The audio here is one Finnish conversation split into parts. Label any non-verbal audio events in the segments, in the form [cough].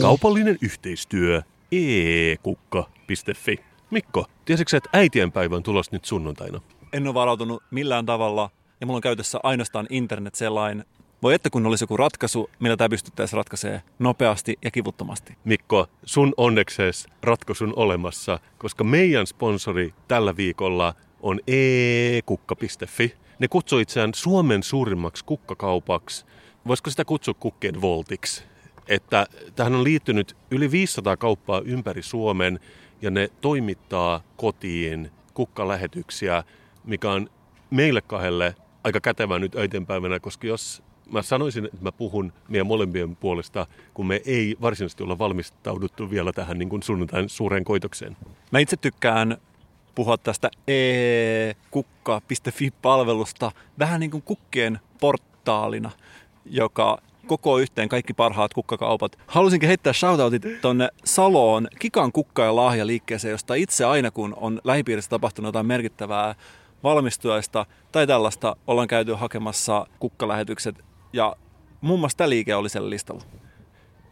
Kaupallinen yhteistyö ekukka.fi. Mikko, tiesitkö että äitienpäivä on tulossa nyt sunnuntaina? En ole varautunut millään tavalla ja mulla on käytössä ainoastaan internet sellainen. Voi että kun olisi joku ratkaisu, millä tämä pystyttäisiin ratkaisemaan nopeasti ja kivuttomasti. Mikko, sun onneksees ratkaisun olemassa, koska meidän sponsori tällä viikolla on ekukka.fi. Ne kutsuu itseään Suomen suurimmaksi kukkakaupaksi. Voisiko sitä kutsua kukkien voltiksi? Että tähän on liittynyt yli 500 kauppaa ympäri Suomen ja ne toimittaa kotiin kukkalähetyksiä, mikä on meille kahdelle aika kätevää nyt äitienpäivänä, koska jos mä sanoisin, että mä puhun meidän molempien puolesta, kun me ei varsinaisesti olla valmistauduttu vielä tähän niin kuin sunnuntain suureen koitokseen. Mä itse tykkään puhua tästä e-kukka.fi-palvelusta vähän niin kuin kukkien portaalina, joka koko yhteen kaikki parhaat kukkakaupat. Halusinkin heittää shoutoutit tonne Saloon Kikan kukka- ja lahjaliikkeeseen, josta itse aina kun on lähipiirissä tapahtunut jotain merkittävää valmistujaista tai tällaista, ollaan käyty hakemassa kukkalähetykset ja muun muassa tämä liike oli siellä listalla.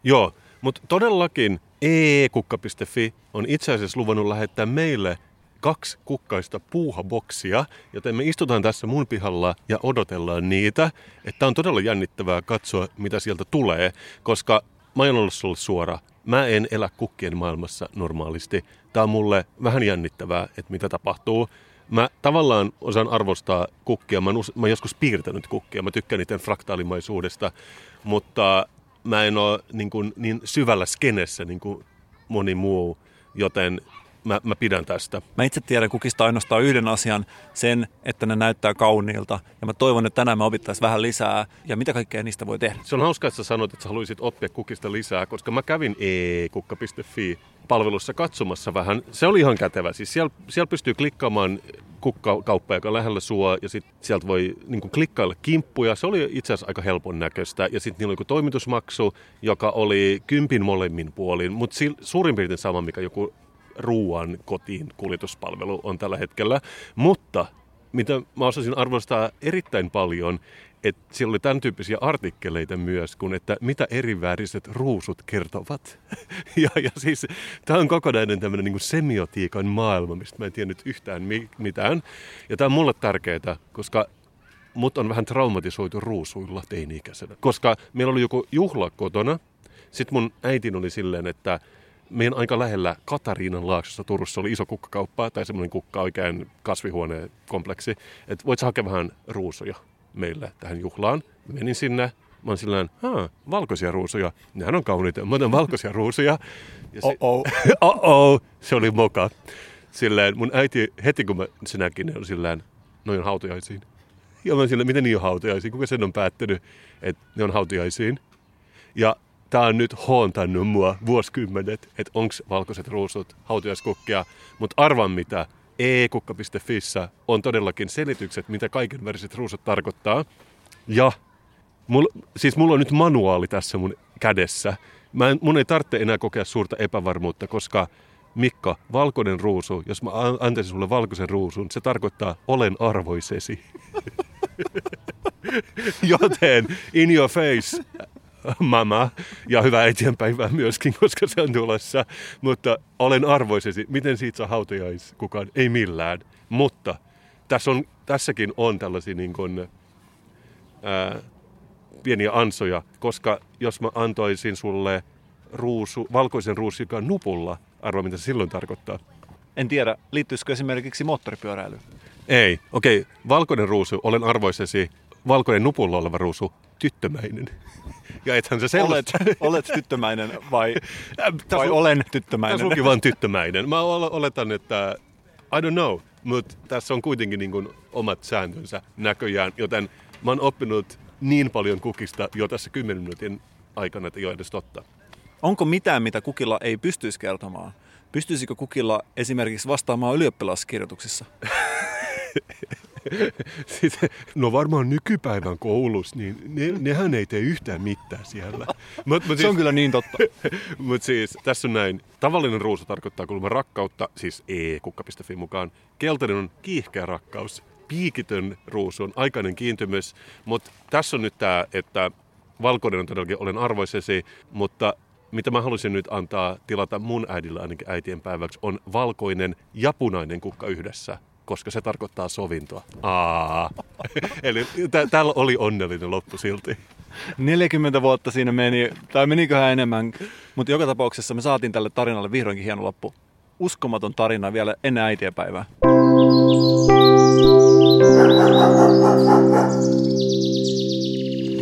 Joo, mutta todellakin e-kukka.fi on itse asiassa luvannut lähettää meille kaksi kukkaista puuhaboksia, joten me istutaan tässä mun pihalla ja odotellaan niitä. Että on todella jännittävää katsoa, mitä sieltä tulee, koska mä en ollut sulle suora. Mä en elä kukkien maailmassa normaalisti. Tää on mulle vähän jännittävää, että mitä tapahtuu. Mä tavallaan osaan arvostaa kukkia. Mä oon, mä oon joskus piirtänyt kukkia. Mä tykkään niiden fraktaalimaisuudesta, mutta mä en ole niin, kuin, niin syvällä skenessä niin kuin moni muu, joten mä, mä pidän tästä. Mä itse tiedän kukista ainoastaan yhden asian, sen, että ne näyttää kauniilta. Ja mä toivon, että tänään me opittaisiin vähän lisää ja mitä kaikkea niistä voi tehdä. Se on hauska, että sä sanoit, että sä haluaisit oppia kukista lisää, koska mä kävin e-kukka.fi palvelussa katsomassa vähän. Se oli ihan kätevä. Siis siellä, siellä pystyy klikkaamaan kukkakauppa, joka on lähellä sua, ja sitten sieltä voi niin kuin, klikkailla kimppuja. Se oli itse asiassa aika helpon näköistä. Ja sitten niillä oli toimitusmaksu, joka oli kympin molemmin puolin, mutta suurin piirtein sama, mikä joku ruoan kotiin kuljetuspalvelu on tällä hetkellä. Mutta mitä mä osasin arvostaa erittäin paljon, että siellä oli tämän tyyppisiä artikkeleita myös, kun että mitä eriväriset ruusut kertovat. [laughs] ja, ja siis tämä on kokonainen tämmöinen niin semiotiikan maailma, mistä mä en tiennyt yhtään mi- mitään. Ja tämä on mulle tärkeää, koska mut on vähän traumatisoitu ruusuilla teini-ikäisenä. Koska meillä oli joku juhla kotona, sitten mun äitin oli silleen, että meidän aika lähellä Katariinan laaksossa Turussa oli iso kukkakauppa tai semmoinen kukka oikein kasvihuonekompleksi. Että voit hakea vähän ruusuja meille tähän juhlaan. Menin sinne, mä oon silleen, valkoisia ruusuja. Nehän on kauniita. Mä otan valkoisia ruusuja. Ja se, oh [laughs] oh. se oli moka. Silleen, mun äiti heti kun mä se näkin, ne oli silleen, noin hautajaisiin. Ja mä silleen, miten niin on hautajaisiin? Kuka sen on päättänyt, että ne on hautajaisiin? Ja tämä on nyt hontannut mua vuosikymmenet, että onko valkoiset ruusut hautujaiskukkia. Mutta arvan mitä, e-kukka.fissä on todellakin selitykset, mitä kaiken väriset ruusut tarkoittaa. Ja mul, siis mulla on nyt manuaali tässä mun kädessä. Mä en, mun ei tarvitse enää kokea suurta epävarmuutta, koska Mikka, valkoinen ruusu, jos mä antaisin sulle valkoisen ruusun, se tarkoittaa olen arvoisesi. [laughs] Joten in your face, mama ja hyvää eteenpäivää myöskin, koska se on tulossa. Mutta olen arvoisesi. Miten siitä saa hautajais kukaan? Ei millään. Mutta tässä on, tässäkin on tällaisia niin kuin, ää, pieniä ansoja, koska jos mä antoisin sulle ruusu, valkoisen ruusikan nupulla, arvoa mitä se silloin tarkoittaa. En tiedä, liittyisikö esimerkiksi moottoripyöräilyyn? Ei. Okei, okay. valkoinen ruusu, olen arvoisesi. Valkoinen nupulla oleva ruusu, tyttömäinen. [laughs] Ja ethän se sellaista... Olet, olet tyttömäinen vai, [laughs] vai on, olen tyttömäinen? Tässä onkin vain tyttömäinen. Mä oletan, että I don't know, mutta tässä on kuitenkin niin kuin omat sääntönsä näköjään, joten mä oon oppinut niin paljon kukista jo tässä 10 minuutin aikana, että ei ole edes totta. Onko mitään, mitä kukilla ei pystyisi kertomaan? Pystyisikö kukilla esimerkiksi vastaamaan ylioppilaskirjoituksissa? [laughs] [laughs] Sitten, no varmaan nykypäivän koulussa, niin ne, nehän ei tee yhtään mitään siellä. Mut, mut Se on kyllä niin totta. [laughs] Mutta siis tässä on näin. Tavallinen ruusu tarkoittaa kuulemma rakkautta, siis e-kukka.fi mukaan. Keltainen on kiihkeä rakkaus. Piikitön ruusu on aikainen kiintymys. Mutta tässä on nyt tämä, että valkoinen on todellakin olen arvoisesi, mutta mitä mä haluaisin nyt antaa tilata mun äidillä ainakin äitien päiväksi, on valkoinen ja punainen kukka yhdessä koska se tarkoittaa sovintoa. Aa. [laughs] Eli tä- täällä oli onnellinen loppu silti. 40 vuotta siinä meni, tai meniköhän enemmän, mutta joka tapauksessa me saatiin tälle tarinalle vihdoinkin hieno loppu. Uskomaton tarina vielä ennen äitienpäivää.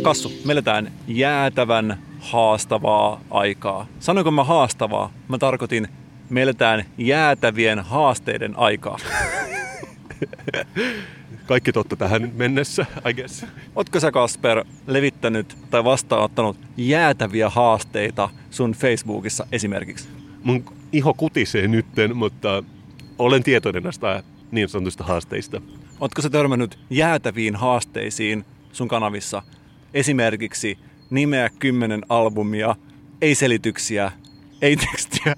Kassu, me eletään jäätävän haastavaa aikaa. Sanoinko mä haastavaa? Mä tarkoitin, me eletään jäätävien haasteiden aikaa. [laughs] Kaikki totta tähän mennessä, I guess. Ootko sä Kasper levittänyt tai vastaanottanut jäätäviä haasteita sun Facebookissa esimerkiksi? Mun iho kutisee nytten, mutta olen tietoinen näistä niin sanotusta haasteista. Ootko sä törmännyt jäätäviin haasteisiin sun kanavissa? Esimerkiksi nimeä kymmenen albumia, ei selityksiä, ei tekstiä.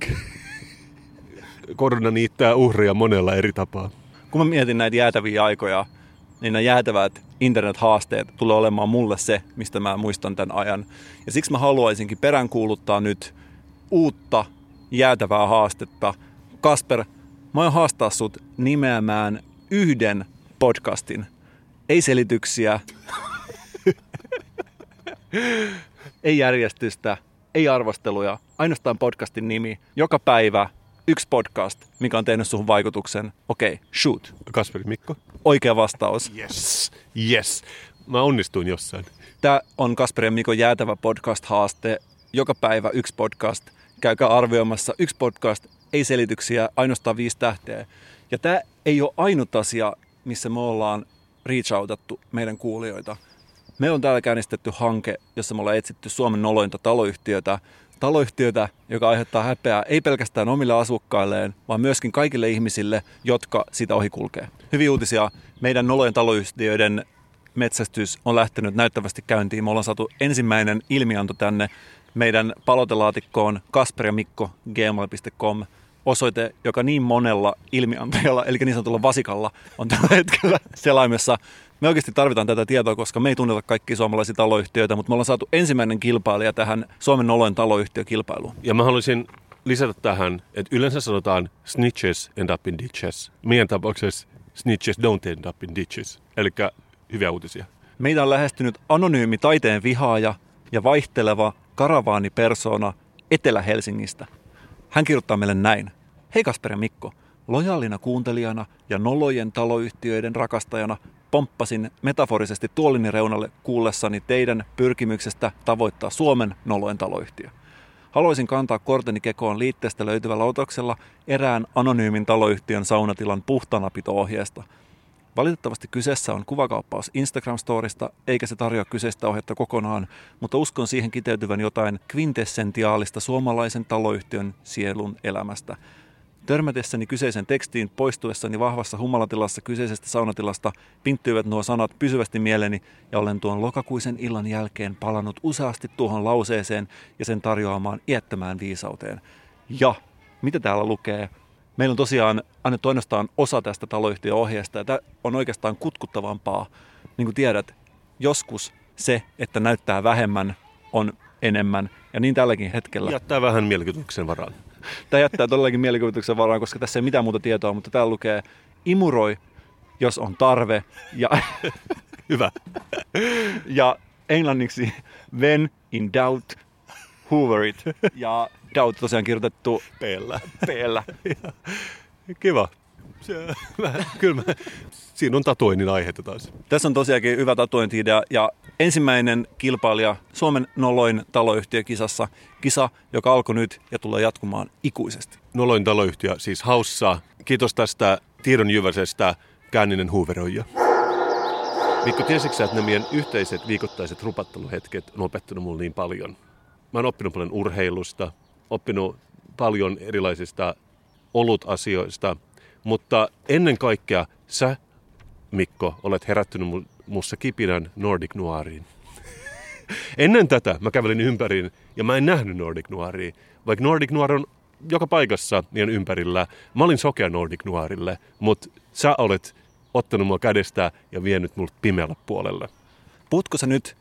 [laughs] Korona niittää uhria monella eri tapaa. Kun mä mietin näitä jäätäviä aikoja, niin nämä jäätävät internet-haasteet tulee olemaan mulle se, mistä mä muistan tämän ajan. Ja siksi mä haluaisinkin peräänkuuluttaa nyt uutta jäätävää haastetta. Kasper, mä oon haastaa sut nimeämään yhden podcastin. Ei selityksiä, [laughs] ei järjestystä, ei arvosteluja, ainoastaan podcastin nimi. Joka päivä yksi podcast, mikä on tehnyt suhun vaikutuksen. Okei, okay, shoot. Kasperi Mikko? Oikea vastaus. Yes, yes. Mä onnistuin jossain. Tämä on Kasperi ja Mikon jäätävä podcast-haaste. Joka päivä yksi podcast. Käykää arvioimassa yksi podcast, ei selityksiä, ainoastaan viisi tähteä. Ja tämä ei ole ainut asia, missä me ollaan reach outattu meidän kuulijoita. Me on täällä käynnistetty hanke, jossa me ollaan etsitty Suomen nolointa taloyhtiötä. Taloyhtiötä, joka aiheuttaa häpeää ei pelkästään omille asukkailleen, vaan myöskin kaikille ihmisille, jotka sitä ohi kulkee. Hyviä uutisia. Meidän nolojen taloyhtiöiden metsästys on lähtenyt näyttävästi käyntiin. Me ollaan saatu ensimmäinen ilmianto tänne meidän palotelaatikkoon kasperimikko.gmail.com osoite, joka niin monella ilmiantajalla, eli niin sanotulla vasikalla, on tällä hetkellä selaimessa. Me oikeasti tarvitaan tätä tietoa, koska me ei tunneta kaikkia suomalaisia taloyhtiöitä, mutta me ollaan saatu ensimmäinen kilpailija tähän Suomen nolojen taloyhtiökilpailuun. Ja mä haluaisin lisätä tähän, että yleensä sanotaan snitches end up in ditches. Meidän tapauksessa snitches don't end up in ditches. Eli hyviä uutisia. Meitä on lähestynyt anonyymi taiteen vihaaja ja vaihteleva karavaanipersona Etelä-Helsingistä. Hän kirjoittaa meille näin. Hei Kasper ja Mikko, lojaalina kuuntelijana ja nolojen taloyhtiöiden rakastajana pomppasin metaforisesti tuolini reunalle kuullessani teidän pyrkimyksestä tavoittaa Suomen nolojen taloyhtiö. Haluaisin kantaa korteni kekoon liitteestä löytyvällä otoksella erään anonyymin taloyhtiön saunatilan puhtaanapito-ohjeesta. Valitettavasti kyseessä on kuvakauppaus Instagram-storista, eikä se tarjoa kyseistä ohjetta kokonaan, mutta uskon siihen kiteytyvän jotain kvintessentiaalista suomalaisen taloyhtiön sielun elämästä. Törmätessäni kyseisen tekstiin poistuessani vahvassa humalatilassa kyseisestä saunatilasta pinttyivät nuo sanat pysyvästi mieleeni ja olen tuon lokakuisen illan jälkeen palannut useasti tuohon lauseeseen ja sen tarjoamaan iättömään viisauteen. Ja, mitä täällä lukee? Meillä on tosiaan annettu ainoastaan osa tästä taloyhtiöohjeesta ja tämä on oikeastaan kutkuttavampaa. Niin kuin tiedät, joskus se, että näyttää vähemmän, on enemmän. Ja niin tälläkin hetkellä. Jättää vähän mielikuvituksen varaan. Tämä jättää todellakin mielikuvituksen varaan, koska tässä ei mitään muuta tietoa, mutta täällä lukee imuroi, jos on tarve. Ja, [laughs] Hyvä. ja englanniksi when in doubt, hoover it. Ja doubt tosiaan kirjoitettu Peellä. p [laughs] Kiva. Mä, kyllä mä, siinä on tatuoinnin aihetta taas. Tässä on tosiaankin hyvä tatuointi-idea ja ensimmäinen kilpailija Suomen noloin taloyhtiökisassa. Kisa, joka alkoi nyt ja tulee jatkumaan ikuisesti. Noloin taloyhtiö, siis haussa. Kiitos tästä tiedon jyväsestä käänninen huuveroija. Mikko, tiesitkö sä, että meidän yhteiset viikoittaiset rupatteluhetket on opettanut mulle niin paljon? Mä oon oppinut paljon urheilusta, oppinut paljon erilaisista olutasioista, mutta ennen kaikkea sä Mikko, olet herättynyt mu- mussa kipinän Nordic Noiriin. [laughs] Ennen tätä mä kävelin ympäriin ja mä en nähnyt Nordic Noiria. Vaikka Nordic Noir on joka paikassa niin ympärillä. Mä olin sokea Nordic Noirille, mutta sä olet ottanut mua kädestä ja vienyt mut pimeällä puolelle. Puhutko sä nyt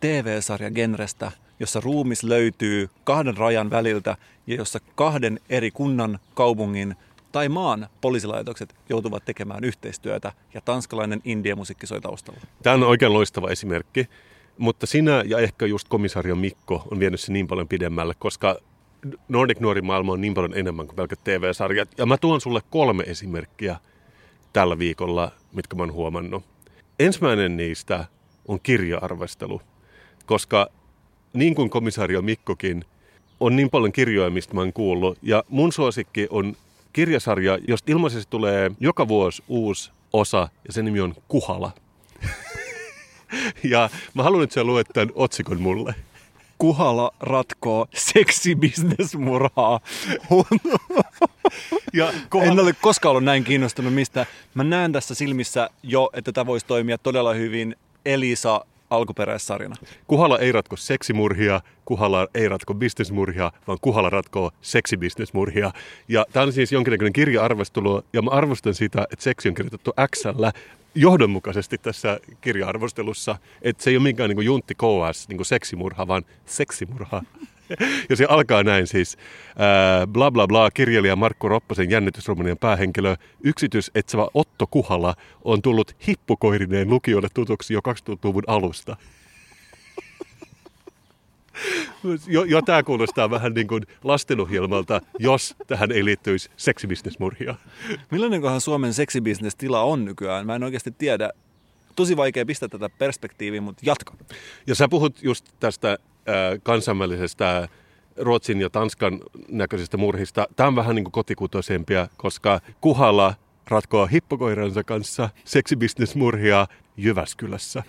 TV-sarja genrestä, jossa ruumis löytyy kahden rajan väliltä ja jossa kahden eri kunnan, kaupungin tai maan poliisilaitokset joutuvat tekemään yhteistyötä ja tanskalainen indie-musiikki soi taustalla. Tämä on oikein loistava esimerkki, mutta sinä ja ehkä just komisario Mikko on vienyt se niin paljon pidemmälle, koska Nordic Nuorin maailma on niin paljon enemmän kuin pelkät TV-sarjat. Ja mä tuon sulle kolme esimerkkiä tällä viikolla, mitkä mä oon huomannut. Ensimmäinen niistä on kirja-arvostelu, koska niin kuin komisario Mikkokin, on niin paljon kirjoja, mistä mä oon kuullut. Ja mun suosikki on kirjasarja, josta ilmeisesti tulee joka vuosi uusi osa, ja sen nimi on Kuhala. [laughs] ja mä haluan, että sä luet tämän otsikon mulle. Kuhala ratkoo seksibisnesmurhaa. [laughs] ja Kuhala... En ole koskaan ollut näin kiinnostunut mistä. Mä näen tässä silmissä jo, että tämä voisi toimia todella hyvin Elisa alkuperäissarjana. Kuhala ei ratko seksimurhia, Kuhala ei ratko bisnesmurhia, vaan Kuhala ratkoo seksibisnesmurhia. Ja tämä on siis jonkinnäköinen kirja-arvostelu, ja mä arvostan sitä, että seksi on kirjoitettu x johdonmukaisesti tässä kirja-arvostelussa, että se ei ole minkään niin Juntti KS niin seksimurha, vaan seksimurha. [laughs] Ja se alkaa näin siis, ää, bla bla bla, kirjailija Markku Ropposen jännitysromanien päähenkilö, yksityisetsevä Otto Kuhala on tullut hippukoirineen lukijoille tutuksi jo 2000-luvun alusta. [laughs] Jo, jo tämä kuulostaa vähän niin kuin lastenohjelmalta, jos tähän ei liittyisi seksibisnesmurhia. Millainen Suomen seksibisnestila on nykyään? Mä en oikeasti tiedä. Tosi vaikea pistää tätä perspektiiviin, mutta jatka. Ja sä puhut just tästä äh, kansainvälisestä Ruotsin ja Tanskan näköisistä murhista. Tämä on vähän niin kuin kotikutoisempia, koska Kuhala ratkoa hippokoiransa kanssa seksibisnesmurhia Jyväskylässä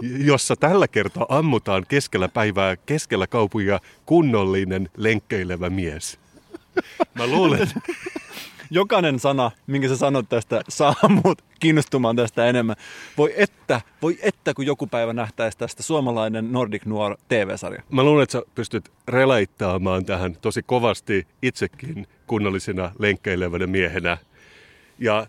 [laughs] jossa tällä kertaa ammutaan keskellä päivää, keskellä kaupunkia kunnollinen lenkkeilevä mies. Mä luulen... [laughs] Jokainen sana, minkä sä sanot tästä, saa mut kiinnostumaan tästä enemmän. Voi että, voi että, kun joku päivä nähtäisi tästä suomalainen Nordic Noir TV-sarja. Mä luulen, että sä pystyt releittaamaan tähän tosi kovasti itsekin kunnollisena lenkkeilevänä miehenä. Ja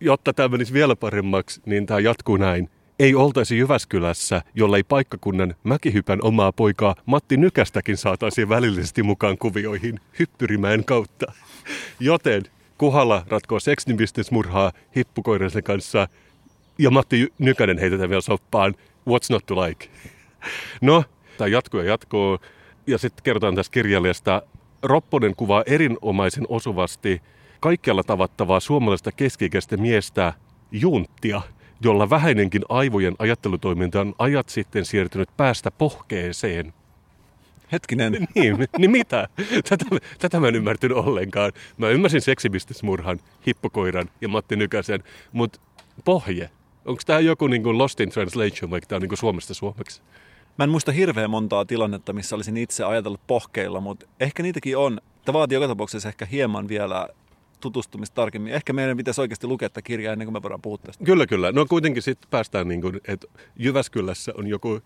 jotta tämä menisi vielä paremmaksi, niin tämä jatkuu näin ei oltaisi Jyväskylässä, jollei paikkakunnan mäkihypän omaa poikaa Matti Nykästäkin saataisiin välillisesti mukaan kuvioihin hyppyrimäen kautta. Joten Kuhala ratkoo seksnibisnesmurhaa hippukoiransa kanssa ja Matti Nykänen heitetään vielä soppaan. What's not to like? No, tämä jatkuu ja jatkuu. Ja sitten kerrotaan tästä kirjailijasta. Ropponen kuvaa erinomaisen osuvasti kaikkialla tavattavaa suomalaista keski miestä junttia – jolla vähäinenkin aivojen ajattelutoiminta on ajat sitten siirtynyt päästä pohkeeseen. Hetkinen. [laughs] Niin, niin mitä? Tätä, tätä mä en ymmärtänyt ollenkaan. Mä ymmärsin seksibisnesmurhan, hippokoiran ja Matti Nykäsen, mutta pohje. Onko tämä joku niin kuin Lost in Translation, vaikka tämä on niin kuin Suomesta suomeksi? Mä en muista hirveän montaa tilannetta, missä olisin itse ajatellut pohkeilla, mutta ehkä niitäkin on. Tämä vaatii joka tapauksessa ehkä hieman vielä tutustumista tarkemmin. Ehkä meidän pitäisi oikeasti lukea tätä kirjaa ennen kuin me voidaan puhua tästä. Kyllä, kyllä. No kuitenkin sitten päästään niin kuin, että Jyväskylässä on joku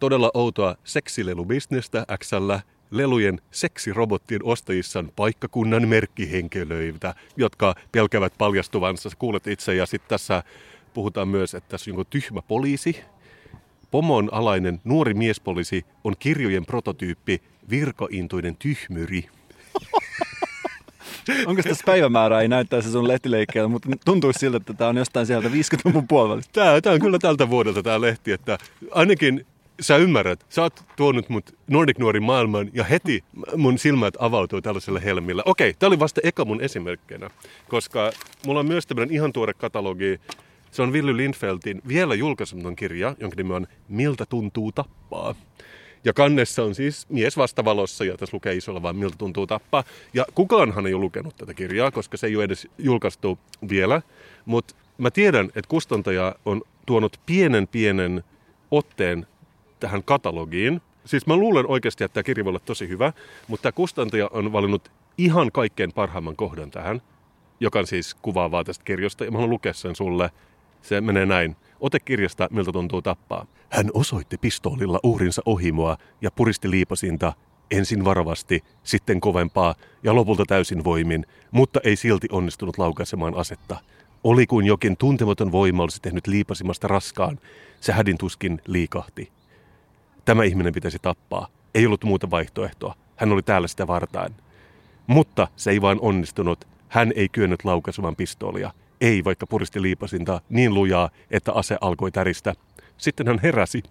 todella outoa seksilelubisnestä Xllä. Lelujen seksirobottien ostajissa on paikkakunnan merkkihenkilöitä, jotka pelkävät paljastuvansa. Kuulet itse ja sitten tässä puhutaan myös, että tässä on joku tyhmä poliisi. Pomon alainen nuori miespoliisi on kirjojen prototyyppi virkointuinen tyhmyri. [laughs] [laughs] Onko tässä päivämäärää? Ei näyttäisi sun lehtileikkeellä, mutta tuntuu siltä, että tämä on jostain sieltä 50-luvun puolella. Tämä, tämä on kyllä tältä vuodelta tämä lehti, että ainakin sä ymmärrät, sä oot tuonut mut Nordic Nuorin maailmaan ja heti mun silmät avautuu tällaiselle helmillä. Okei, tämä oli vasta eka mun esimerkkinä, koska mulla on myös tämmöinen ihan tuore katalogi. Se on Villy Lindfeldin vielä julkaisematon kirja, jonka nimi on Miltä tuntuu tappaa. Ja kannessa on siis mies vastavalossa ja tässä lukee isolla vaan miltä tuntuu tappaa. Ja kukaanhan ei ole lukenut tätä kirjaa, koska se ei ole edes julkaistu vielä. Mutta mä tiedän, että kustantaja on tuonut pienen pienen otteen tähän katalogiin. Siis mä luulen oikeasti, että tämä kirja voi olla tosi hyvä, mutta tämä kustantaja on valinnut ihan kaikkein parhaimman kohdan tähän. joka on siis kuvaavaa tästä kirjasta, ja mä haluan lukea sen sulle. Se menee näin. Ote kirjasta, miltä tuntuu tappaa. Hän osoitti pistoolilla uhrinsa ohimoa ja puristi liipasinta ensin varovasti, sitten kovempaa ja lopulta täysin voimin, mutta ei silti onnistunut laukaisemaan asetta. Oli kuin jokin tuntematon voima olisi tehnyt liipasimasta raskaan. Se hädin tuskin liikahti. Tämä ihminen pitäisi tappaa. Ei ollut muuta vaihtoehtoa. Hän oli täällä sitä vartaan. Mutta se ei vain onnistunut. Hän ei kyennyt laukaisemaan pistoolia. Ei, vaikka puristi liipasinta niin lujaa, että ase alkoi täristä. Sitten hän heräsi.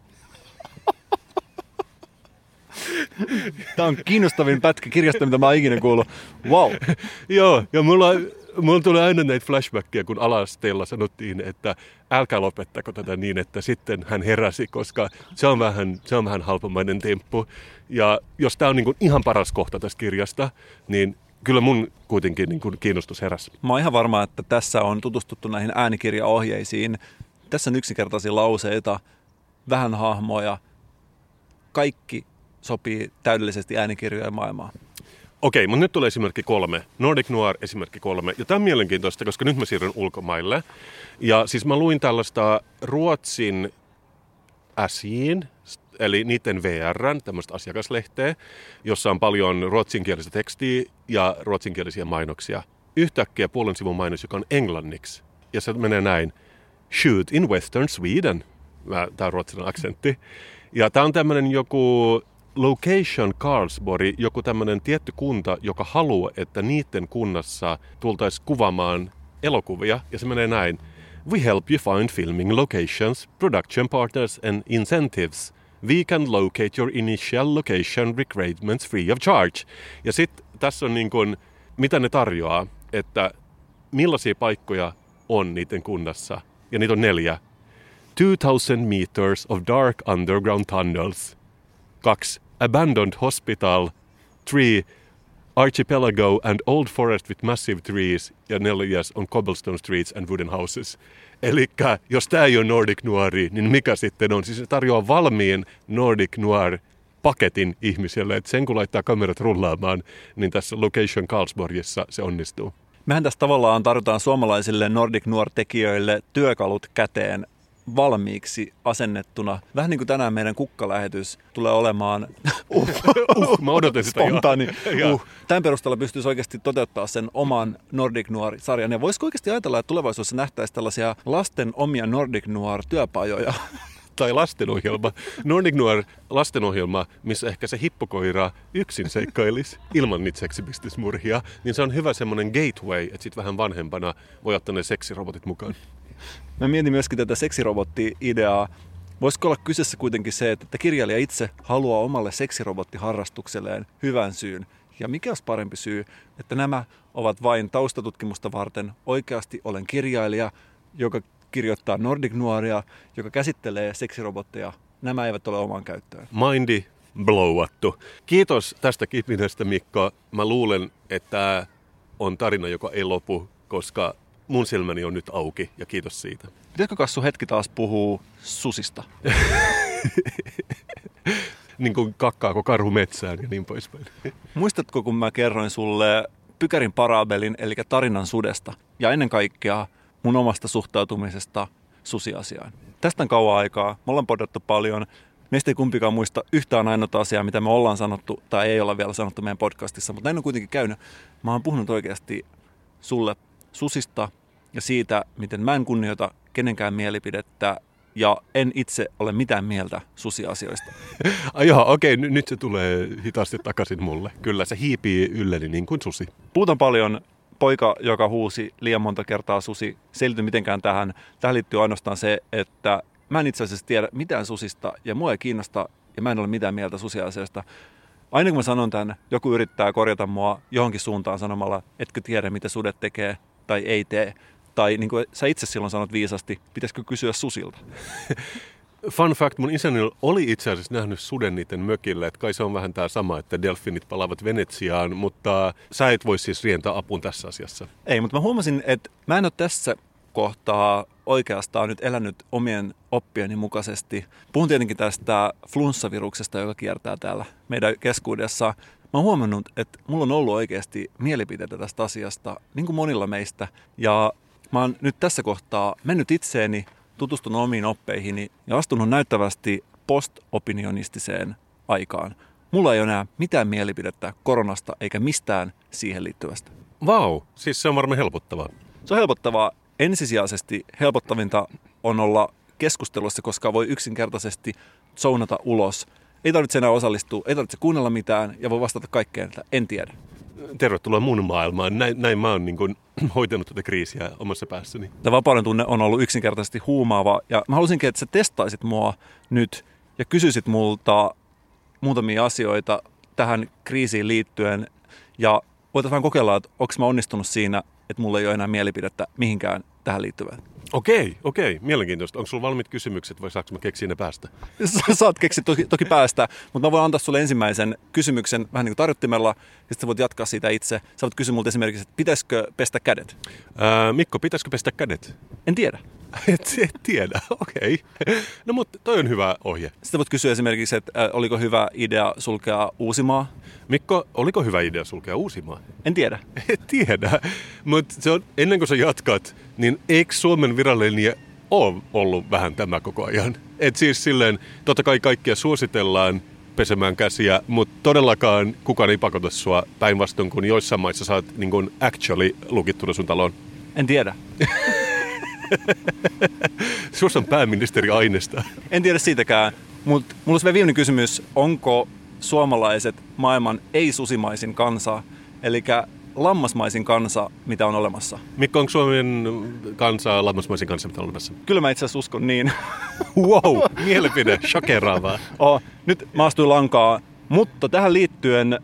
Tämä on kiinnostavin pätkä kirjasta, mitä mä oon ikinä kuullut. Wow. [laughs] Joo, ja mulla, mulla tulee aina näitä flashbackia, kun alasteella sanottiin, että älkää lopettako tätä niin, että sitten hän heräsi, koska se on vähän, se on vähän halpamainen temppu. Ja jos tämä on niin ihan paras kohta tästä kirjasta, niin kyllä mun kuitenkin niin kuin kiinnostus heräsi. Mä oon ihan varma, että tässä on tutustuttu näihin äänikirjaohjeisiin. Tässä on yksinkertaisia lauseita, vähän hahmoja. Kaikki sopii täydellisesti äänikirjojen maailmaan. Okei, mutta nyt tulee esimerkki kolme. Nordic Noir esimerkki kolme. Ja tämä on mielenkiintoista, koska nyt mä siirryn ulkomaille. Ja siis mä luin tällaista Ruotsin äsiin, eli niiden VRn, tämmöistä asiakaslehteä, jossa on paljon ruotsinkielistä tekstiä ja ruotsinkielisiä mainoksia. Yhtäkkiä puolen sivun mainos, joka on englanniksi. Ja se menee näin. Shoot in Western Sweden. Tämä on ruotsalainen aksentti. Ja tämä on tämmöinen joku Location Carlsborg, joku tämmöinen tietty kunta, joka haluaa, että niiden kunnassa tultaisiin kuvaamaan elokuvia. Ja se menee näin. We help you find filming locations, production partners and incentives. We can locate your initial location requirements free of charge. Ja sitten tässä on niin kuin, mitä ne tarjoaa, että millaisia paikkoja on niiden kunnassa. Ja niitä on neljä. 2000 meters of dark underground tunnels. Kaksi. Abandoned hospital. Three. Archipelago and old forest with massive trees. Ja neljäs on cobblestone streets and wooden houses. Eli jos tämä ei ole Nordic Noiri, niin mikä sitten on? Siis se tarjoaa valmiin Nordic Noir paketin ihmiselle, että sen kun laittaa kamerat rullaamaan, niin tässä Location Carlsborgissa se onnistuu. Mehän tässä tavallaan tarjotaan suomalaisille Nordic Noir-tekijöille työkalut käteen valmiiksi asennettuna. Vähän niin kuin tänään meidän kukkalähetys tulee olemaan uh, uh, mä odotin sitä spontaani. [laughs] Uh. Tämän perusteella pystyisi oikeasti toteuttaa sen oman Nordic Noir-sarjan. Ja voisiko oikeasti ajatella, että tulevaisuudessa nähtäisi tällaisia lasten omia Nordic Noir-työpajoja? [laughs] tai lastenohjelma, Nordic Noir lastenohjelma, missä ehkä se hippokoira yksin seikkailisi ilman niitä seksibistismurhia, niin se on hyvä semmoinen gateway, että sitten vähän vanhempana voi ottaa ne seksirobotit mukaan. Mä mietin myöskin tätä seksirobotti-ideaa. Voisiko olla kyseessä kuitenkin se, että kirjailija itse haluaa omalle seksirobottiharrastukselleen hyvän syyn? Ja mikä olisi parempi syy, että nämä ovat vain taustatutkimusta varten. Oikeasti olen kirjailija, joka kirjoittaa Nordic Noiria, joka käsittelee seksirobotteja. Nämä eivät ole oman käyttöön. Mindi blowattu. Kiitos tästä kipinästä Mikko. Mä luulen, että on tarina, joka ei lopu, koska mun silmäni on nyt auki ja kiitos siitä. Pitäisikö Kassu hetki taas puhuu susista? [laughs] niin kuin kakkaako karhu metsään ja niin poispäin. Muistatko, kun mä kerroin sulle Pykärin parabelin, eli tarinan sudesta, ja ennen kaikkea mun omasta suhtautumisesta susiasiaan. Tästä on kauan aikaa, me ollaan podattu paljon, meistä ei kumpikaan muista yhtään ainoa asiaa, mitä me ollaan sanottu tai ei olla vielä sanottu meidän podcastissa, mutta näin on kuitenkin käynyt. Mä oon puhunut oikeasti sulle susista ja siitä, miten mä en kunnioita kenenkään mielipidettä ja en itse ole mitään mieltä susiasioista. [laughs] Ai joo, okei, n- nyt se tulee hitaasti takaisin mulle. Kyllä, se hiipii ylleni niin kuin susi. Puhutaan paljon poika, joka huusi liian monta kertaa susi, selity mitenkään tähän. Tähän liittyy ainoastaan se, että mä en itse asiassa tiedä mitään susista ja mua ei kiinnosta ja mä en ole mitään mieltä susiasioista. Aina kun mä sanon tämän, joku yrittää korjata mua johonkin suuntaan sanomalla, etkö tiedä mitä sudet tekee tai ei tee. Tai niin kuin sä itse silloin sanot viisasti, pitäisikö kysyä susilta? [laughs] Fun fact, mun isäni oli itse asiassa nähnyt suden niiden mökille, että kai se on vähän tämä sama, että delfinit palaavat Venetsiaan, mutta sä et voi siis rientää apuun tässä asiassa. Ei, mutta mä huomasin, että mä en ole tässä kohtaa oikeastaan nyt elänyt omien oppieni mukaisesti. Puhun tietenkin tästä flunssaviruksesta, joka kiertää täällä meidän keskuudessa. Mä oon huomannut, että mulla on ollut oikeasti mielipiteitä tästä asiasta, niin kuin monilla meistä. Ja mä oon nyt tässä kohtaa mennyt itseeni, tutustunut omiin oppeihini ja astunut näyttävästi postopinionistiseen aikaan. Mulla ei ole enää mitään mielipidettä koronasta eikä mistään siihen liittyvästä. Vau, wow, siis se on varmaan helpottavaa. Se on helpottavaa. Ensisijaisesti helpottavinta on olla keskustelussa, koska voi yksinkertaisesti zounata ulos. Ei tarvitse enää osallistua, ei tarvitse kuunnella mitään ja voi vastata kaikkeen, että en tiedä. Tervetuloa mun maailmaan. Näin, näin mä oon niin kuin, [clears throat] hoitanut tätä kriisiä omassa päässäni. Tämä vapauden tunne on ollut yksinkertaisesti huumaava ja mä halusinkin, että sä testaisit mua nyt ja kysyisit multa muutamia asioita tähän kriisiin liittyen ja voitaisiin vähän kokeilla, että onko mä onnistunut siinä, että mulla ei ole enää mielipidettä mihinkään tähän liittyvään. Okei, okei. Mielenkiintoista. Onko sulla valmiit kysymykset vai saanko mä keksiä ne päästä? Saat keksiä toki, toki päästä, mutta mä voin antaa sulle ensimmäisen kysymyksen vähän niin kuin tarjottimella, ja sitten voit jatkaa siitä itse. Sä voit kysyä multa esimerkiksi, että pitäisikö pestä kädet? Ää, Mikko, pitäisikö pestä kädet? En tiedä. Et, et tiedä, [laughs] okei. Okay. No mutta toi on hyvä ohje. Sitten voit kysyä esimerkiksi, että äh, oliko hyvä idea sulkea Uusimaa? Mikko, oliko hyvä idea sulkea Uusimaa? En tiedä. [laughs] Et tiedä, mutta ennen kuin sä jatkat, niin eikö Suomen virallinen ole ollut vähän tämä koko ajan? Et siis silleen, totta kai kaikkia suositellaan pesemään käsiä, mutta todellakaan kukaan ei pakota sua päinvastoin, kun joissain maissa saat niin actually lukittuna sun taloon. En tiedä. [laughs] [laughs] Sussa on pääministeri aineesta. En tiedä siitäkään, mutta mulla olisi viimeinen kysymys. Onko suomalaiset maailman ei-susimaisin kansa, eli lammasmaisin kansa, mitä on olemassa? Mikko, onko Suomen kansa lammasmaisin kansa, mitä on olemassa? Kyllä mä itse asiassa uskon niin. [laughs] wow, mielipide, [laughs] shokeraavaa. Oh, nyt mä astuin lankaa, mutta tähän liittyen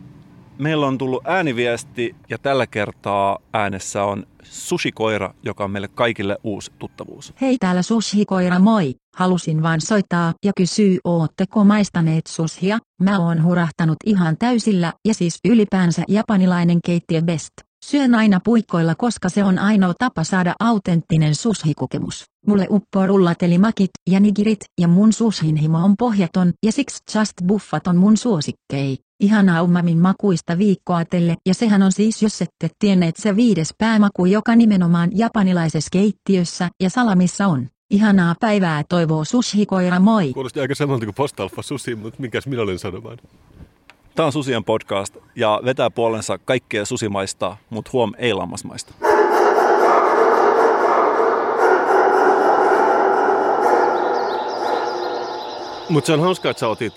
meillä on tullut ääniviesti ja tällä kertaa äänessä on sushikoira, joka on meille kaikille uusi tuttavuus. Hei täällä sushikoira moi, halusin vain soittaa ja kysyä ootteko maistaneet sushia, mä oon hurahtanut ihan täysillä ja siis ylipäänsä japanilainen keittiö best. Syön aina puikkoilla koska se on ainoa tapa saada autenttinen sushi-kokemus. Mulle uppoo rullatellimakit ja nigirit ja mun sushin himo on pohjaton ja siksi Just Buffat on mun suosikkei. Ihanaa ummamin makuista viikkoatelle ja sehän on siis jos ette tienneet se viides päämaku joka nimenomaan japanilaisessa keittiössä ja salamissa on. Ihanaa päivää toivoo sushi-koira moi. Kuulosti aika samalta kuin postalfa susi, mutta mikäs minä olen sanomaan? Tämä on Susien podcast ja vetää puolensa kaikkea susimaista, mutta huom ei lammasmaista. Mutta se on hauskaa, että sä otit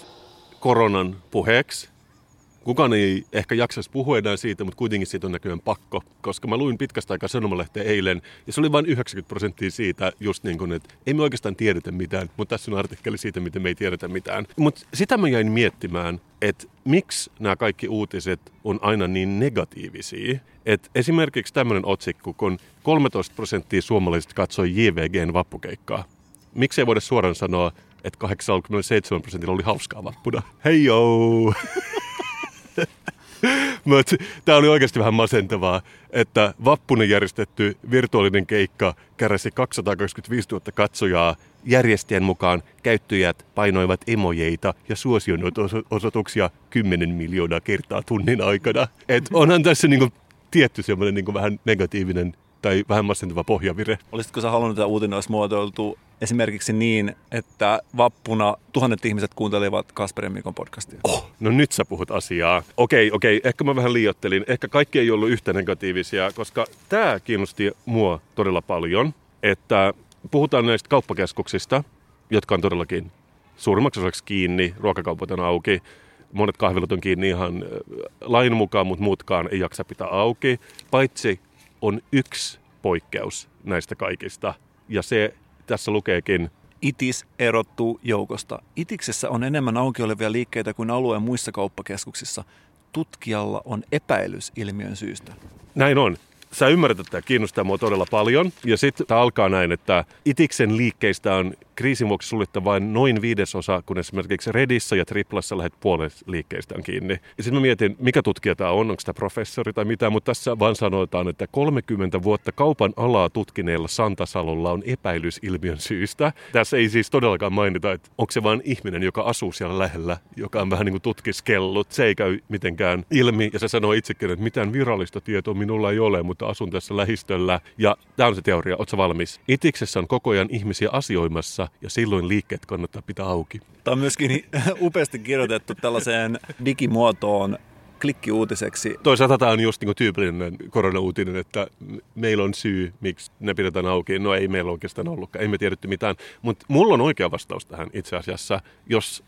koronan puheeksi. Kukaan ei ehkä jaksaisi puhua enää siitä, mutta kuitenkin siitä on näköjään pakko, koska mä luin pitkästä aikaa sanomalehteen eilen, ja se oli vain 90 prosenttia siitä, just niin kuin, että ei me oikeastaan tiedetä mitään, mutta tässä on artikkeli siitä, miten me ei tiedetä mitään. Mutta sitä mä jäin miettimään, että miksi nämä kaikki uutiset on aina niin negatiivisia. Et esimerkiksi tämmöinen otsikko, kun 13 prosenttia suomalaiset katsoi JVGn vappukeikkaa. Miksi ei voida suoraan sanoa, että 87 prosentilla oli hauskaa vappuna? Hei joo! [laughs] [laughs] Tämä oli oikeasti vähän masentavaa, että vappunen järjestetty virtuaalinen keikka käräsi 225 000 katsojaa. Järjestäjän mukaan käyttäjät painoivat emojeita ja suosionosoituksia 10 miljoonaa kertaa tunnin aikana. Et onhan tässä niinku tietty semmoinen niinku vähän negatiivinen tai vähän masentava pohjavire. Olisitko sä halunnut, että uutinen olisi muotoiltu esimerkiksi niin, että vappuna tuhannet ihmiset kuuntelivat Kasperin Mikon podcastia? Oh, no nyt sä puhut asiaa. Okei, okei, ehkä mä vähän liiottelin. Ehkä kaikki ei ollut yhtä negatiivisia, koska tämä kiinnosti mua todella paljon, että puhutaan näistä kauppakeskuksista, jotka on todellakin suurimmaksi osaksi kiinni, ruokakaupat on auki, monet kahvilat on kiinni ihan lain mukaan, mutta muutkaan ei jaksa pitää auki, paitsi on yksi poikkeus näistä kaikista, ja se tässä lukeekin Itis erottuu joukosta. Itiksessä on enemmän auki olevia liikkeitä kuin alueen muissa kauppakeskuksissa. Tutkijalla on epäilys ilmiön syystä. Näin on. Sä ymmärrät, että tämä kiinnostaa mua todella paljon. Ja sitten tämä alkaa näin, että Itiksen liikkeistä on kriisin vuoksi suljettu vain noin viidesosa, kun esimerkiksi Redissä ja Triplassa lähdet puolet liikkeistä on kiinni. Ja sitten mä mietin, mikä tutkija tämä on, onko tämä professori tai mitä, mutta tässä vaan sanotaan, että 30 vuotta kaupan alaa tutkineella Santasalolla on epäilys ilmiön syystä. Tässä ei siis todellakaan mainita, että onko se vain ihminen, joka asuu siellä lähellä, joka on vähän niin kuin tutkiskellut. Se ei käy mitenkään ilmi ja se sanoo itsekin, että mitään virallista tietoa minulla ei ole, mutta asun tässä lähistöllä. Ja tämä on se teoria, ootko valmis? Itiksessä on koko ajan ihmisiä asioimassa ja silloin liikkeet kannattaa pitää auki. Tämä on myöskin [laughs] upeasti kirjoitettu tällaiseen digimuotoon klikkiuutiseksi. Toisaalta tämä on just niin tyypillinen koronauutinen, että meillä on syy, miksi ne pidetään auki. No ei meillä oikeastaan ollutkaan, ei me tiedetty mitään. Mutta mulla on oikea vastaus tähän itse asiassa. Jos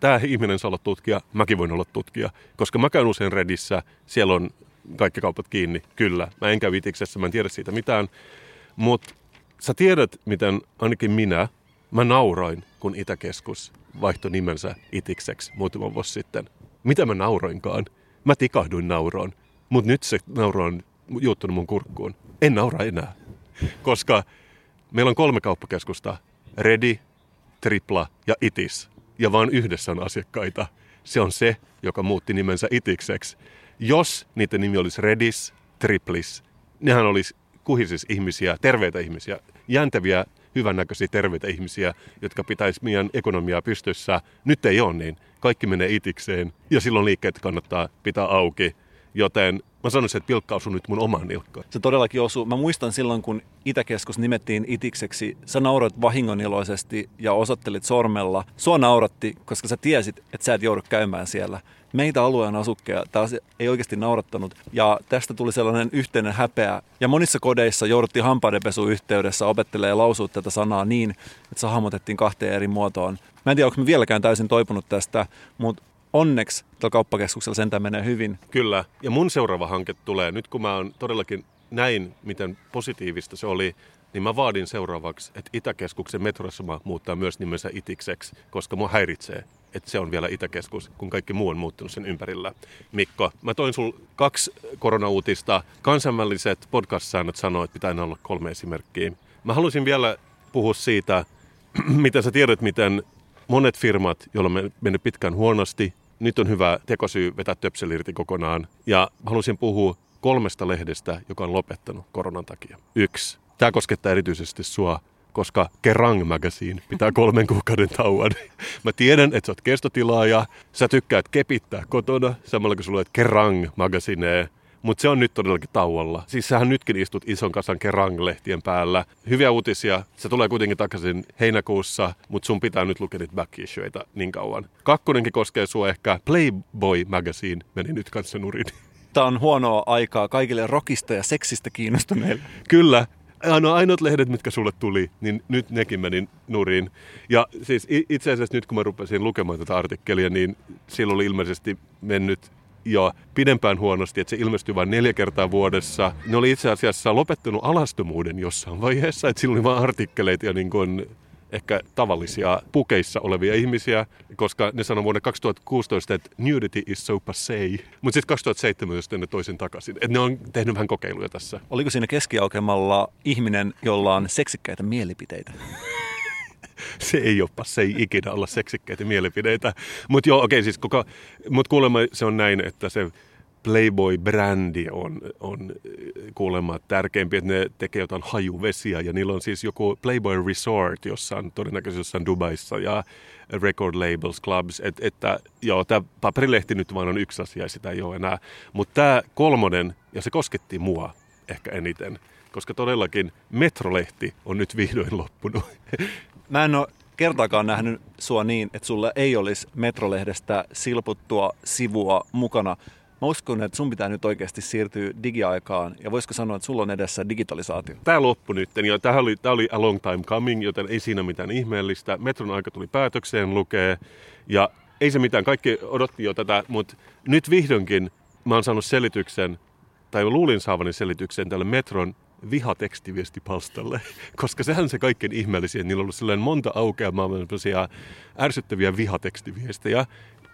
tämä ihminen saa olla tutkija, mäkin voin olla tutkija. Koska mä käyn usein Redissä, siellä on kaikki kaupat kiinni, kyllä. Mä en käy Itiksessä, mä en tiedä siitä mitään. Mutta sä tiedät, miten ainakin minä, mä nauroin, kun Itäkeskus vaihtoi nimensä Itikseksi muutama vuosi sitten. Mitä mä nauroinkaan? Mä tikahduin nauroon, mutta nyt se nauro on juuttunut mun kurkkuun. En naura enää, koska meillä on kolme kauppakeskusta. Redi, Tripla ja Itis. Ja vain yhdessä on asiakkaita. Se on se, joka muutti nimensä Itikseksi. Jos niiden nimi olisi Redis, Triplis, nehän olisi kuhisis ihmisiä, terveitä ihmisiä, jäntäviä, hyvännäköisiä, terveitä ihmisiä, jotka pitäisi meidän ekonomiaa pystyssä. Nyt ei ole niin. Kaikki menee itikseen ja silloin liikkeet kannattaa pitää auki. Joten mä sanoisin, että pilkka osui nyt mun omaan nilkkaan. Se todellakin osuu. Mä muistan silloin, kun Itäkeskus nimettiin Itikseksi, sä nauroit vahingoniloisesti ja osoittelit sormella. Sua nauratti, koska sä tiesit, että sä et joudu käymään siellä meitä alueen asukkeja taas ei oikeasti naurattanut. Ja tästä tuli sellainen yhteinen häpeä. Ja monissa kodeissa jouduttiin hampaidenpesu yhteydessä opettelee lausua tätä sanaa niin, että se hahmotettiin kahteen eri muotoon. Mä en tiedä, onko me vieläkään täysin toipunut tästä, mutta onneksi tällä kauppakeskuksella sentään menee hyvin. Kyllä. Ja mun seuraava hanke tulee, nyt kun mä oon todellakin näin, miten positiivista se oli, niin mä vaadin seuraavaksi, että Itäkeskuksen metrosama muuttaa myös nimensä Itikseksi, koska mua häiritsee, että se on vielä Itäkeskus, kun kaikki muu on muuttunut sen ympärillä. Mikko, mä toin sul kaksi koronauutista. Kansainväliset podcast-säännöt sanoo, että pitää olla kolme esimerkkiä. Mä haluaisin vielä puhua siitä, [clears throat] miten sä tiedät, miten monet firmat, joilla on mennyt pitkään huonosti, nyt on hyvä tekosyy vetää töpseli irti kokonaan. Ja haluaisin puhua kolmesta lehdestä, joka on lopettanut koronan takia. Yksi. Tämä koskettaa erityisesti sua, koska Kerrang Magazine pitää [laughs] kolmen kuukauden tauon. [laughs] Mä tiedän, että sä oot kestotilaaja, sä tykkäät kepittää kotona, samalla kun sulla olet Kerrang Magazine, mutta se on nyt todellakin tauolla. Siis sähän nytkin istut ison kasan Kerrang-lehtien päällä. Hyviä uutisia. Se tulee kuitenkin takaisin heinäkuussa, mutta sun pitää nyt lukea niitä back niin kauan. Kakkonenkin koskee sua ehkä. Playboy Magazine meni nyt kanssa nurin. [laughs] Tämä on huonoa aikaa kaikille rockista ja seksistä kiinnostuneille. Kyllä, no ainoat lehdet, mitkä sulle tuli, niin nyt nekin meni nurin. Ja siis itse asiassa nyt kun mä rupesin lukemaan tätä artikkelia, niin sillä oli ilmeisesti mennyt jo pidempään huonosti, että se ilmestyi vain neljä kertaa vuodessa. Ne oli itse asiassa lopettanut alastomuuden jossain vaiheessa, että sillä oli vain artikkeleita ja niin kuin ehkä tavallisia pukeissa olevia ihmisiä, koska ne sanoi vuonna 2016, että nudity is so passé. Mutta sitten 2017 ne toisen takaisin. Et ne on tehnyt vähän kokeiluja tässä. Oliko siinä keskiaukemalla ihminen, jolla on seksikkäitä mielipiteitä? Se ei ole se ei ikinä olla seksikkäitä mielipiteitä. Mutta joo, okei, okay, siis koko, mut kuulemma se on näin, että se Playboy-brändi on, on kuulemma tärkeämpi, että ne tekee jotain hajuvesiä ja niillä on siis joku Playboy Resort, jossa on todennäköisesti jossain Dubaissa ja Record Labels Clubs, et, että joo, tämä paperilehti nyt vaan on yksi asia ja sitä ei ole enää. Mutta tämä kolmonen, ja se kosketti mua ehkä eniten, koska todellakin Metrolehti on nyt vihdoin loppunut. [laughs] Mä en ole kertaakaan nähnyt sua niin, että sulla ei olisi Metrolehdestä silputtua sivua mukana. Mä uskon, että sun pitää nyt oikeasti siirtyä digiaikaan ja voisiko sanoa, että sulla on edessä digitalisaatio? Tämä loppui nyt ja tämä oli, tämä oli a long time coming, joten ei siinä mitään ihmeellistä. Metron aika tuli päätökseen lukee ja ei se mitään, kaikki odotti jo tätä, mutta nyt vihdoinkin mä oon saanut selityksen, tai luulin saavani selityksen tälle Metron vihatekstiviestipalstalle, [laughs] koska sehän se kaikkein ihmeellisin. Niillä on ollut monta aukeamaa ärsyttäviä vihatekstiviestejä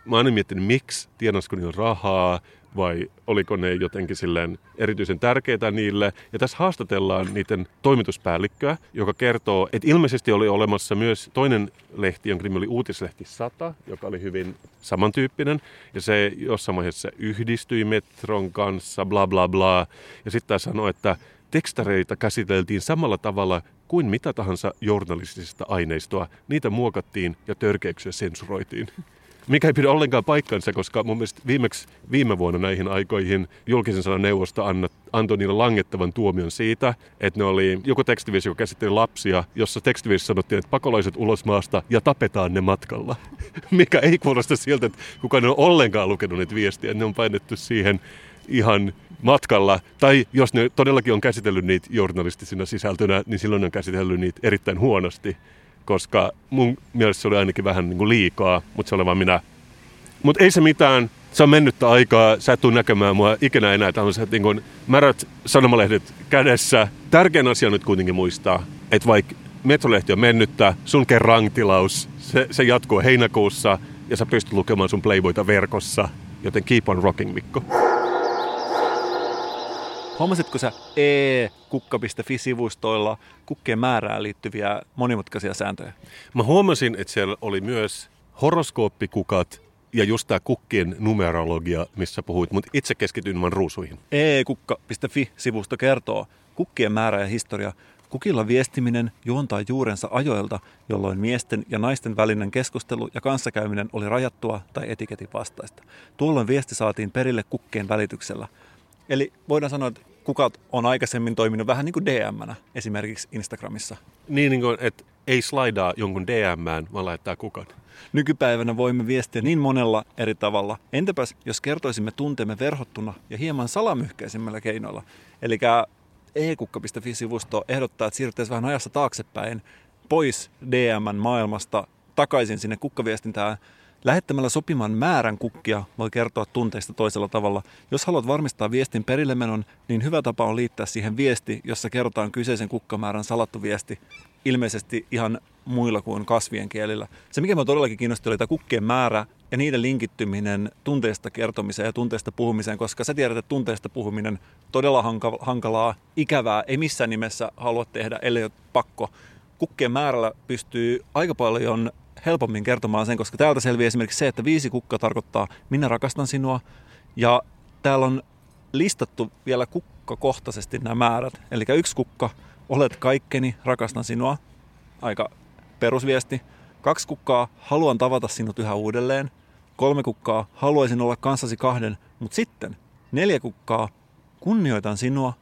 mä oon miettinyt, miksi, tienasko niillä rahaa, vai oliko ne jotenkin silleen erityisen tärkeitä niille. Ja tässä haastatellaan niiden toimituspäällikköä, joka kertoo, että ilmeisesti oli olemassa myös toinen lehti, jonka nimi oli Uutislehti 100, joka oli hyvin samantyyppinen. Ja se jossain vaiheessa yhdistyi Metron kanssa, bla bla bla. Ja sitten tämä sanoi, että tekstareita käsiteltiin samalla tavalla kuin mitä tahansa journalistisesta aineistoa. Niitä muokattiin ja törkeyksiä sensuroitiin mikä ei pidä ollenkaan paikkansa, koska mun mielestä viimeksi viime vuonna näihin aikoihin julkisen sanan neuvosto antoi niille langettavan tuomion siitä, että ne oli joku tekstiviisi, joka käsitteli lapsia, jossa tekstiviisi sanottiin, että pakolaiset ulos maasta ja tapetaan ne matkalla. [laughs] mikä ei kuulosta siltä, että kukaan ei ole ollenkaan lukenut niitä viestiä. Ne on painettu siihen ihan matkalla. Tai jos ne todellakin on käsitellyt niitä journalistisina sisältönä, niin silloin ne on käsitellyt niitä erittäin huonosti koska mun mielestä se oli ainakin vähän niin kuin liikaa, mutta se oli vaan minä. Mutta ei se mitään, se on mennyttä aikaa, sä et tuu näkemään mua ikinä enää tämmöiset niin kuin märät sanomalehdet kädessä. Tärkein asia nyt kuitenkin muistaa, että vaikka Metrolehti on mennyttä, sun kerrangtilaus, se, se jatkuu heinäkuussa ja sä pystyt lukemaan sun Playboyta verkossa, joten keep on rocking, Mikko. Huomasitko sä e-kukka.fi-sivustoilla kukkien määrään liittyviä monimutkaisia sääntöjä? Mä huomasin, että siellä oli myös horoskooppikukat ja just tämä kukkien numerologia, missä puhuit, mutta itse keskityin vain ruusuihin. e-kukka.fi-sivusto kertoo kukkien määrä ja historia. Kukilla viestiminen juontaa juurensa ajoilta, jolloin miesten ja naisten välinen keskustelu ja kanssakäyminen oli rajattua tai etiketin vastaista. Tuolloin viesti saatiin perille kukkien välityksellä – Eli voidaan sanoa, että kukat on aikaisemmin toiminut vähän niin kuin dm esimerkiksi Instagramissa. Niin, niin kuin, että ei slaidaa jonkun DMään, vaan laittaa kukan. Nykypäivänä voimme viestiä niin monella eri tavalla. Entäpäs, jos kertoisimme tunteemme verhottuna ja hieman salamyhkäisimmillä keinoilla? Eli e-kukka.fi-sivusto ehdottaa, että siirryttäisiin vähän ajassa taaksepäin, pois dm maailmasta, takaisin sinne kukkaviestintään Lähettämällä sopiman määrän kukkia voi kertoa tunteista toisella tavalla. Jos haluat varmistaa viestin perillemenon, niin hyvä tapa on liittää siihen viesti, jossa kerrotaan kyseisen kukkamäärän salattu viesti. Ilmeisesti ihan muilla kuin kasvien kielillä. Se, mikä minua todellakin kiinnosti, oli tämä kukkien määrä ja niiden linkittyminen tunteista kertomiseen ja tunteista puhumiseen, koska sä tiedät, että tunteista puhuminen todella hankalaa, ikävää, ei missään nimessä halua tehdä, ellei ole pakko. Kukkien määrällä pystyy aika paljon helpommin kertomaan sen, koska täältä selviää esimerkiksi se, että viisi kukka tarkoittaa minä rakastan sinua. Ja täällä on listattu vielä kukkakohtaisesti nämä määrät. Eli yksi kukka, olet kaikkeni, rakastan sinua. Aika perusviesti. Kaksi kukkaa, haluan tavata sinut yhä uudelleen. Kolme kukkaa, haluaisin olla kanssasi kahden, mutta sitten neljä kukkaa, kunnioitan sinua,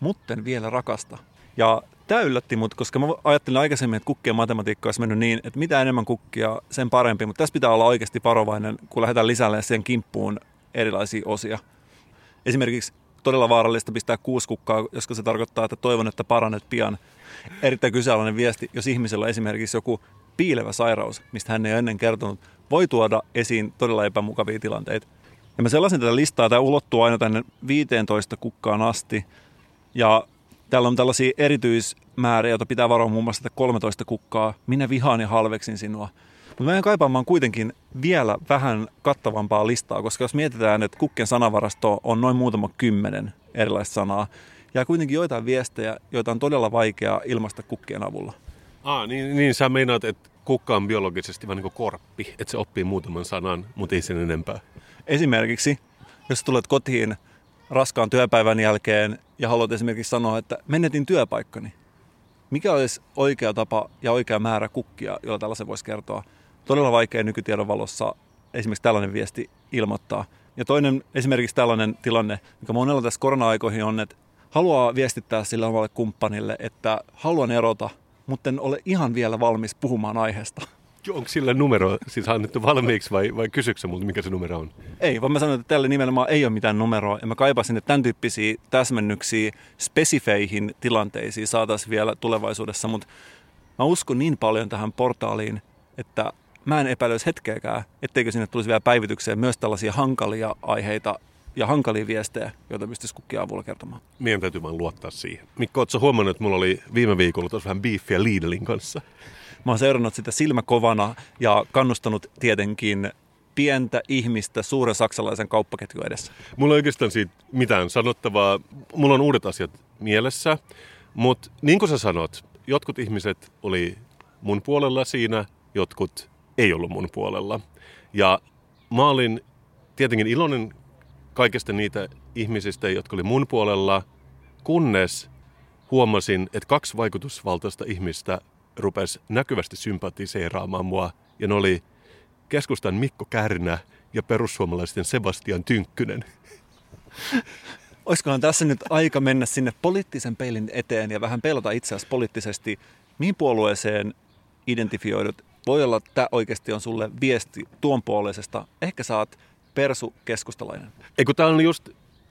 mutten vielä rakasta. Ja tämä yllätti mut, koska mä ajattelin aikaisemmin, että kukkien matematiikka olisi mennyt niin, että mitä enemmän kukkia, sen parempi. Mutta tässä pitää olla oikeasti varovainen, kun lähdetään lisälle sen kimppuun erilaisia osia. Esimerkiksi todella vaarallista pistää kuusi kukkaa, koska se tarkoittaa, että toivon, että paranet pian. Erittäin kyseenalainen viesti, jos ihmisellä on esimerkiksi joku piilevä sairaus, mistä hän ei ole ennen kertonut, voi tuoda esiin todella epämukavia tilanteita. Ja mä sellaisin tätä listaa, tämä ulottuu aina tänne 15 kukkaan asti. Ja Täällä on tällaisia erityismääriä, joita pitää varoa muun muassa 13 kukkaa. Minä vihaan ja halveksin sinua. Mutta mä en kaipaamaan kuitenkin vielä vähän kattavampaa listaa, koska jos mietitään, että kukkien sanavarasto on noin muutama kymmenen erilaista sanaa, ja kuitenkin joitain viestejä, joita on todella vaikea ilmaista kukkien avulla. Ah, niin, niin sä meinaat, että kukka on biologisesti vähän niin kuin korppi, että se oppii muutaman sanan, mutta ei sen enempää. Esimerkiksi, jos tulet kotiin raskaan työpäivän jälkeen ja haluat esimerkiksi sanoa, että menetin työpaikkani. Mikä olisi oikea tapa ja oikea määrä kukkia, jolla tällaisen voisi kertoa? Todella vaikea nykytiedon valossa esimerkiksi tällainen viesti ilmoittaa. Ja toinen esimerkiksi tällainen tilanne, mikä monella tässä korona-aikoihin on, että haluaa viestittää sille omalle kumppanille, että haluan erota, mutta en ole ihan vielä valmis puhumaan aiheesta. Onko sillä numero siis annettu valmiiksi vai, vai kysyksä multa, mikä se numero on? Ei, vaan mä sanoin, että tällä nimenomaan ei ole mitään numeroa. Ja mä kaipasin, että tämän tyyppisiä täsmennyksiä spesifeihin tilanteisiin saataisiin vielä tulevaisuudessa. Mutta mä uskon niin paljon tähän portaaliin, että mä en epäilöisi hetkeäkään, etteikö sinne tulisi vielä päivitykseen myös tällaisia hankalia aiheita ja hankalia viestejä, joita pystyisi kukkia avulla kertomaan. Meidän täytyy vaan luottaa siihen. Mikko, ootko huomannut, että mulla oli viime viikolla tuossa vähän beefiä Lidlin kanssa? Mä oon seurannut sitä silmäkovana ja kannustanut tietenkin pientä ihmistä suuren saksalaisen kauppaketjun edessä? Mulla ei oikeastaan siitä mitään sanottavaa. Mulla on uudet asiat mielessä, mutta niin kuin sä sanot, jotkut ihmiset oli mun puolella siinä, jotkut ei ollut mun puolella. Ja mä olin tietenkin iloinen kaikista niitä ihmisistä, jotka oli mun puolella, kunnes huomasin, että kaksi vaikutusvaltaista ihmistä rupesi näkyvästi sympatiseeraamaan mua, ja ne oli keskustan Mikko Kärnä ja perussuomalaisten Sebastian Tynkkynen. Olisikohan tässä nyt aika mennä sinne poliittisen peilin eteen ja vähän pelata itseäsi poliittisesti, mihin puolueeseen identifioidut? Voi olla, että tämä oikeasti on sulle viesti tuon puoleisesta. Ehkä saat persu keskustalainen. Eikö tämä on just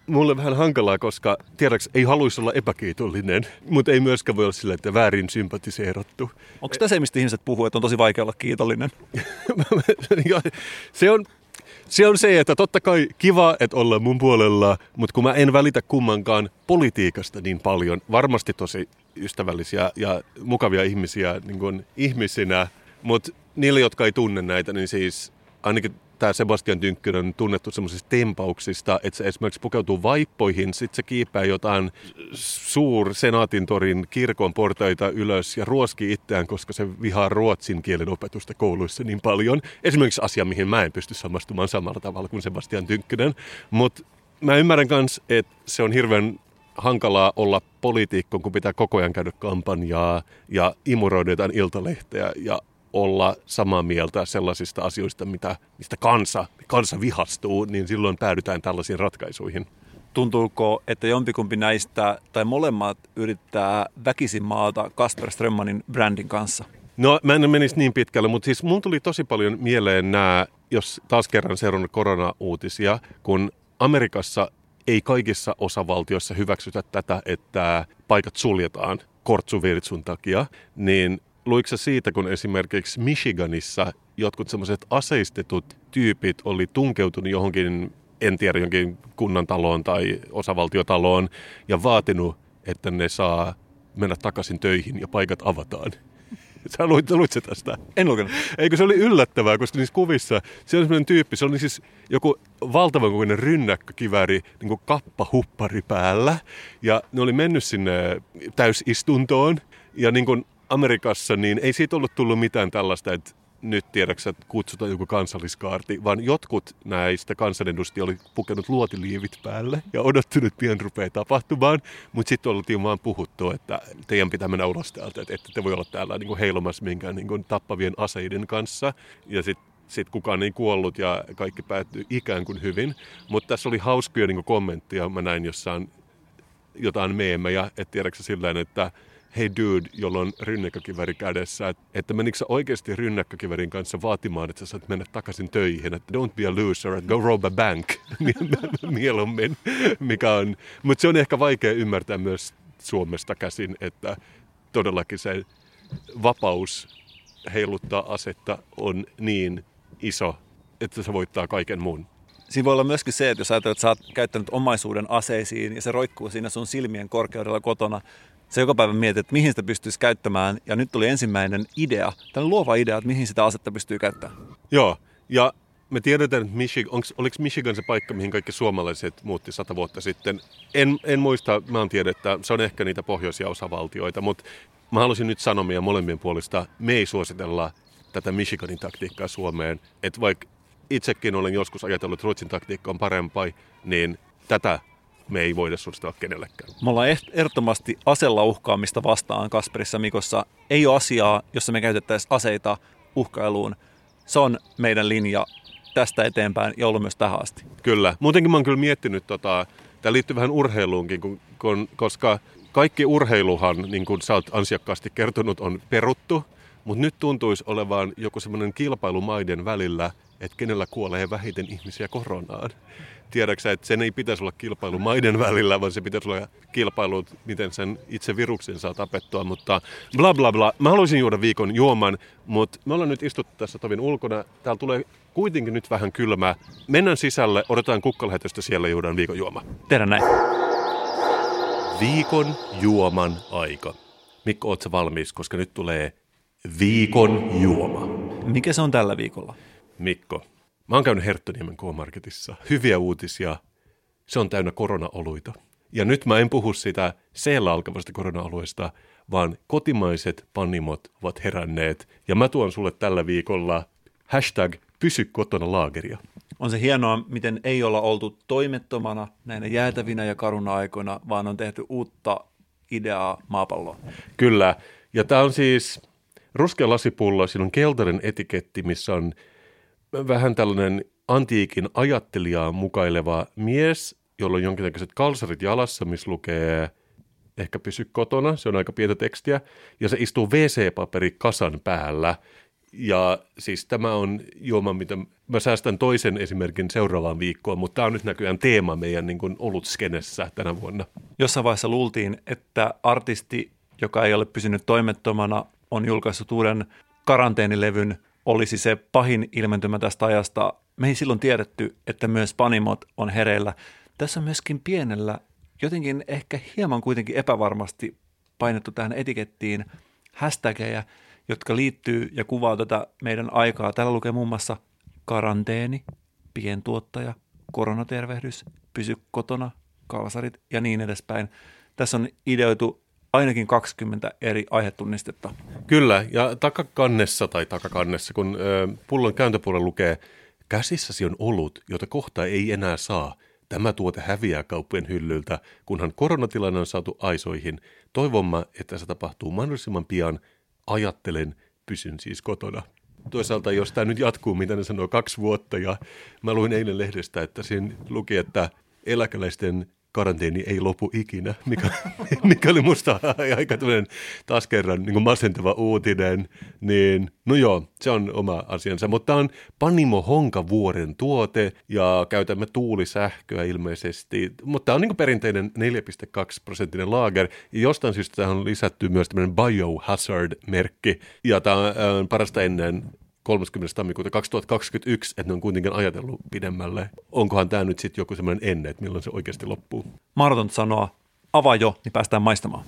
mulle vähän hankalaa, koska tiedäks, ei haluaisi olla epäkiitollinen, mutta ei myöskään voi olla sillä, että väärin sympatiseerattu. Onko tässä se, mistä ihmiset puhuu, että on tosi vaikea olla kiitollinen? [laughs] se on se on se, että totta kai kiva, että ollaan mun puolella, mutta kun mä en välitä kummankaan politiikasta niin paljon, varmasti tosi ystävällisiä ja mukavia ihmisiä niin kuin ihmisinä, mutta niille, jotka ei tunne näitä, niin siis ainakin tämä Sebastian Tynkkynen on tunnettu semmoisista tempauksista, että se esimerkiksi pukeutuu vaippoihin, sitten se kiipää jotain suur senaatintorin kirkon portaita ylös ja ruoski itseään, koska se vihaa ruotsin kielen opetusta kouluissa niin paljon. Esimerkiksi asia, mihin mä en pysty samastumaan samalla tavalla kuin Sebastian Tynkkynen. Mutta mä ymmärrän myös, että se on hirveän hankalaa olla poliitikko, kun pitää koko ajan käydä kampanjaa ja imuroida jotain iltalehteä ja olla samaa mieltä sellaisista asioista, mitä, mistä kansa, kansa vihastuu, niin silloin päädytään tällaisiin ratkaisuihin. Tuntuuko, että jompikumpi näistä tai molemmat yrittää väkisin maata Kasper Strömmanin brändin kanssa? No mä en menisi niin pitkälle, mutta siis mun tuli tosi paljon mieleen nämä, jos taas kerran seurannut korona-uutisia, kun Amerikassa ei kaikissa osavaltioissa hyväksytä tätä, että paikat suljetaan kortsuvirtsun takia, niin luikse siitä, kun esimerkiksi Michiganissa jotkut semmoiset aseistetut tyypit oli tunkeutunut johonkin, en tiedä, johonkin kunnantaloon tai osavaltiotaloon ja vaatinut, että ne saa mennä takaisin töihin ja paikat avataan. [laughs] Sä luit, luit se tästä? En lukenut. Eikö se oli yllättävää, koska niissä kuvissa se on sellainen tyyppi, se oli siis joku valtavan kokoinen rynnäkkökiväri, niin kuin kappahuppari päällä. Ja ne oli mennyt sinne täysistuntoon ja niin kuin Amerikassa, niin ei siitä ollut tullut mitään tällaista, että nyt tiedäksä, että kutsutaan joku kansalliskaarti, vaan jotkut näistä kansanedustajia oli pukenut luotiliivit päälle ja odottanut, että pian rupeaa tapahtumaan, mutta sitten oltiin vaan puhuttu, että teidän pitää mennä ulos täältä, että ette te voi olla täällä niin kuin heilomassa minkään niin kuin tappavien aseiden kanssa. Ja sitten sit kukaan ei kuollut ja kaikki päättyi ikään kuin hyvin. Mutta tässä oli hauskoja niin kommentteja, mä näin jossain jotain meemejä, että tiedäksä silleen, että hei dude, jolla on rynnäkkökiväri kädessä, että, että menikö sä oikeasti rynnäkkökivärin kanssa vaatimaan, että sä saat mennä takaisin töihin, että don't be a loser, että go rob a bank [laughs] [laughs] mieluummin, mikä on, mutta se on ehkä vaikea ymmärtää myös Suomesta käsin, että todellakin se vapaus heiluttaa asetta on niin iso, että se voittaa kaiken muun. Siinä voi olla myöskin se, että jos ajattelet, että sä oot käyttänyt omaisuuden aseisiin ja se roikkuu siinä sun silmien korkeudella kotona, se joka päivä mietit, että mihin sitä pystyisi käyttämään. Ja nyt tuli ensimmäinen idea, tällainen luova idea, että mihin sitä asetta pystyy käyttämään. Joo, ja me tiedetään, että Michigan, onks, oliko Michigan se paikka, mihin kaikki suomalaiset muutti sata vuotta sitten. En, en muista, mä oon tiedä, että se on ehkä niitä pohjoisia osavaltioita, mutta mä halusin nyt sanoa meidän molemmien puolesta, me ei suositella tätä Michiganin taktiikkaa Suomeen. Että vaikka itsekin olen joskus ajatellut, että Ruotsin taktiikka on parempaa, niin tätä me ei voida suositella kenellekään. Me ollaan ehdottomasti asella uhkaamista vastaan Kasperissa Mikossa. Ei ole asiaa, jossa me käytettäisiin aseita uhkailuun. Se on meidän linja tästä eteenpäin ja ollut myös tähän asti. Kyllä. Muutenkin mä oon kyllä miettinyt, tota, tämä liittyy vähän urheiluunkin, kun, kun, koska kaikki urheiluhan, niin kuin sä oot ansiokkaasti kertonut, on peruttu. Mutta nyt tuntuisi olevan joku semmoinen kilpailu maiden välillä, että kenellä kuolee vähiten ihmisiä koronaan tiedäksä, että sen ei pitäisi olla kilpailu maiden välillä, vaan se pitäisi olla kilpailu, miten sen itse viruksen saa tapettua, mutta bla bla bla. Mä haluaisin juoda viikon juoman, mutta me ollaan nyt istuttu tässä tovin ulkona. Täällä tulee kuitenkin nyt vähän kylmää. Mennään sisälle, odotetaan kukkalähetystä siellä juodaan viikon juoma. Tehdään näin. Viikon juoman aika. Mikko, ootko valmis, koska nyt tulee viikon juoma. Mikä se on tällä viikolla? Mikko, Mä oon käynyt Herttoniemen K-Marketissa. Hyviä uutisia. Se on täynnä koronaoluita. Ja nyt mä en puhu sitä seellä alkavasta korona-alueesta, vaan kotimaiset panimot ovat heränneet. Ja mä tuon sulle tällä viikolla hashtag pysy kotona laageria. On se hienoa, miten ei olla oltu toimettomana näinä jäätävinä ja karuna-aikoina, vaan on tehty uutta ideaa maapalloon. Kyllä. Ja tämä on siis ruskea lasipullo, siinä on keltainen etiketti, missä on vähän tällainen antiikin ajattelijaa mukaileva mies, jolla on jonkinnäköiset kalsarit jalassa, missä lukee ehkä pysy kotona, se on aika pientä tekstiä, ja se istuu WC-paperi kasan päällä. Ja siis tämä on juoma, mitä mä säästän toisen esimerkin seuraavaan viikkoon, mutta tämä on nyt näköjään teema meidän niin kuin olutskenessä tänä vuonna. Jossain vaiheessa luultiin, että artisti, joka ei ole pysynyt toimettomana, on julkaissut uuden karanteenilevyn, olisi se pahin ilmentymä tästä ajasta. Me ei silloin tiedetty, että myös Panimot on hereillä. Tässä on myöskin pienellä, jotenkin ehkä hieman kuitenkin epävarmasti painettu tähän etikettiin hashtageja, jotka liittyy ja kuvaa tätä meidän aikaa. Täällä lukee muun muassa karanteeni, pientuottaja, koronatervehdys, pysy kotona, kalsarit ja niin edespäin. Tässä on ideoitu ainakin 20 eri aihetunnistetta. Kyllä, ja takakannessa tai takakannessa, kun pullon kääntöpuolella lukee, käsissäsi on olut, jota kohta ei enää saa. Tämä tuote häviää kauppojen hyllyltä, kunhan koronatilanne on saatu aisoihin. Toivomme, että se tapahtuu mahdollisimman pian. Ajattelen, pysyn siis kotona. Toisaalta, jos tämä nyt jatkuu, mitä ne sanoo, kaksi vuotta, ja mä luin eilen lehdestä, että siinä luki, että eläkeläisten karanteeni ei lopu ikinä, mikä, [laughs] mikä oli musta aika taas kerran niin masentava uutinen, niin no joo, se on oma asiansa, mutta on Panimo Honkavuoren tuote ja käytämme tuulisähköä ilmeisesti, mutta tämä on niin perinteinen 4,2 prosenttinen laager. Ja jostain syystä tähän on lisätty myös tämmöinen Biohazard-merkki. Ja tämä on parasta ennen 30. tammikuuta 2021, että ne on kuitenkin ajatellut pidemmälle. Onkohan tämä nyt sitten joku semmoinen enne, että milloin se oikeasti loppuu? Mahdotonta sanoa. Avaa jo, niin päästään maistamaan.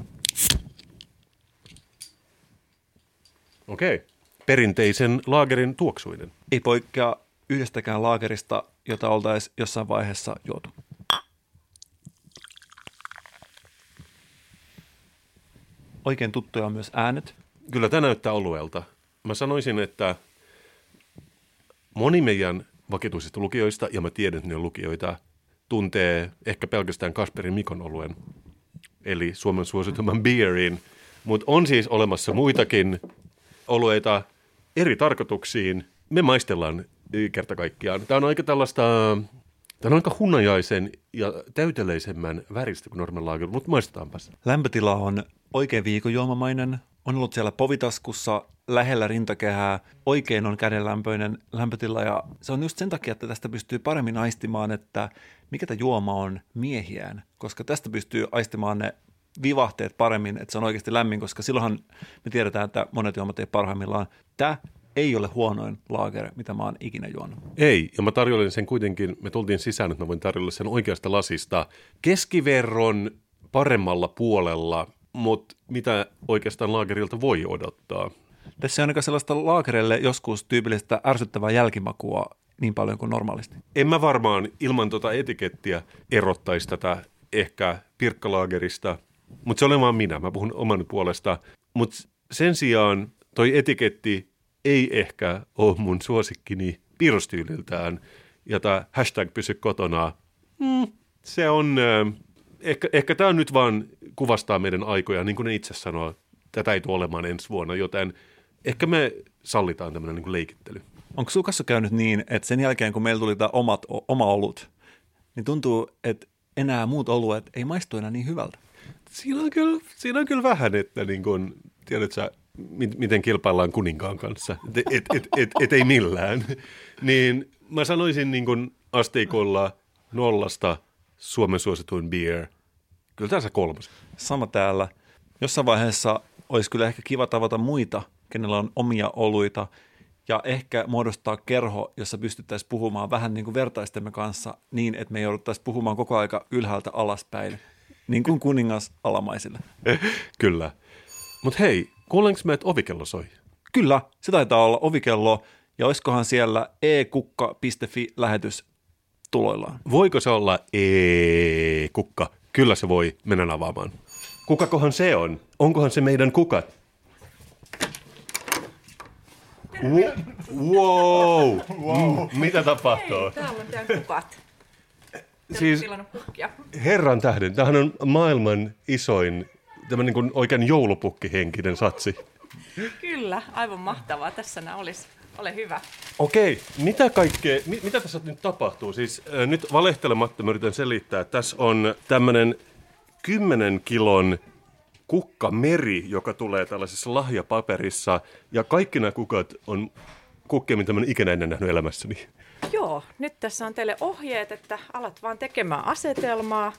Okei. Okay. Perinteisen laagerin tuoksuinen. Ei poikkea yhdestäkään laagerista, jota oltaisiin jossain vaiheessa juotu. Oikein tuttuja on myös äänet. Kyllä tämä näyttää oluelta. Mä sanoisin, että moni meidän vakituisista lukijoista, ja mä tiedän, että ne lukijoita, tuntee ehkä pelkästään Kasperin Mikon oluen, eli Suomen suosituimman beerin. Mutta on siis olemassa muitakin olueita eri tarkoituksiin. Me maistellaan kerta kaikkiaan. Tämä on aika tällaista, tämä on aika hunajaisen ja täyteleisemmän väristä kuin normaali mutta maistetaanpas. Lämpötila on oikein viikojuomamainen, on ollut siellä povitaskussa lähellä rintakehää, oikein on kädenlämpöinen lämpötila ja se on just sen takia, että tästä pystyy paremmin aistimaan, että mikä tämä juoma on miehiään, koska tästä pystyy aistimaan ne vivahteet paremmin, että se on oikeasti lämmin, koska silloinhan me tiedetään, että monet juomat ei parhaimmillaan. Tämä ei ole huonoin laager, mitä mä oon ikinä juonut. Ei, ja mä tarjoilin sen kuitenkin, me tultiin sisään, että mä voin tarjolla sen oikeasta lasista keskiverron paremmalla puolella – mutta mitä oikeastaan laakerilta voi odottaa? Tässä on aika sellaista laakerille joskus tyypillistä ärsyttävää jälkimakua niin paljon kuin normaalisti. En mä varmaan ilman tuota etikettiä erottaisi tätä ehkä pirkkalaagerista, mutta se olen vaan minä, mä puhun oman puolesta. Mutta sen sijaan toi etiketti ei ehkä ole mun suosikkini piirrostyyliltään, ja tämä hashtag pysy kotona, mm, se on... Äh, ehkä, ehkä tämä nyt vaan kuvastaa meidän aikoja, niin kuin ne itse sanoo, tätä ei tule olemaan ensi vuonna, joten ehkä me sallitaan tämmöinen niin leikittely. Onko sukassa käynyt niin, että sen jälkeen kun meillä tuli tämä omat, oma olut, niin tuntuu, että enää muut oluet ei maistu enää niin hyvältä? Siinä on kyllä, siinä on kyllä vähän, että niin kuin, tiedätkö, miten kilpaillaan kuninkaan kanssa, et, et, et, et, et ei millään. niin mä sanoisin niin kuin asteikolla nollasta – Suomen suosituin beer. Kyllä tässä kolmas. Sama täällä. Jossain vaiheessa olisi kyllä ehkä kiva tavata muita, kenellä on omia oluita, ja ehkä muodostaa kerho, jossa pystyttäisiin puhumaan vähän niin kuin vertaistemme kanssa niin, että me jouduttaisiin puhumaan koko aika ylhäältä alaspäin, niin kuin kuningas alamaisille. [laughs] Kyllä. Mutta hei, kuulenko me, että ovikello soi? Kyllä, se taitaa olla ovikello, ja olisikohan siellä ekukka.fi-lähetys tuloillaan? Voiko se olla e-kukka? Kyllä se voi. Mennään avaamaan. Kukakohan se on? Onkohan se meidän kukat? Wow! wow. Mitä tapahtuu? Täällä on teidän kukat. Siis Tilannut kukkia. herran tähden, tämähän on maailman isoin, tämmöinen niin joikein joulupukkihenkinen satsi. Kyllä, aivan mahtavaa. Tässä nämä olisi. Ole hyvä. Okei, mitä kaikkea, mi, mitä tässä nyt tapahtuu? Siis äh, nyt valehtelematta mä yritän selittää. Tässä on tämmöinen 10 kilon kukkameri, joka tulee tällaisessa lahjapaperissa. Ja kaikki nämä kukat on kukkia, mitä mä en ikinä ennen nähnyt elämässäni. Joo, nyt tässä on teille ohjeet, että alat vaan tekemään asetelmaa,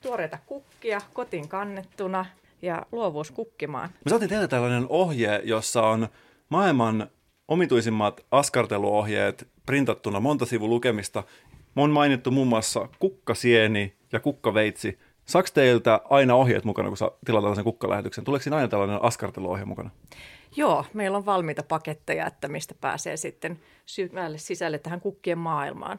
tuoreita kukkia kotiin kannettuna ja luovuus kukkimaan. Me saatiin tehdä tällainen ohje, jossa on maailman omituisimmat askarteluohjeet printattuna monta sivun lukemista. Mä on mainittu muun muassa kukkasieni ja kukkaveitsi. Saaks teiltä aina ohjeet mukana, kun saa tilata tällaisen kukkalähetyksen? Tuleeko siinä aina tällainen askarteluohje mukana? Joo, meillä on valmiita paketteja, että mistä pääsee sitten syvälle sisälle tähän kukkien maailmaan.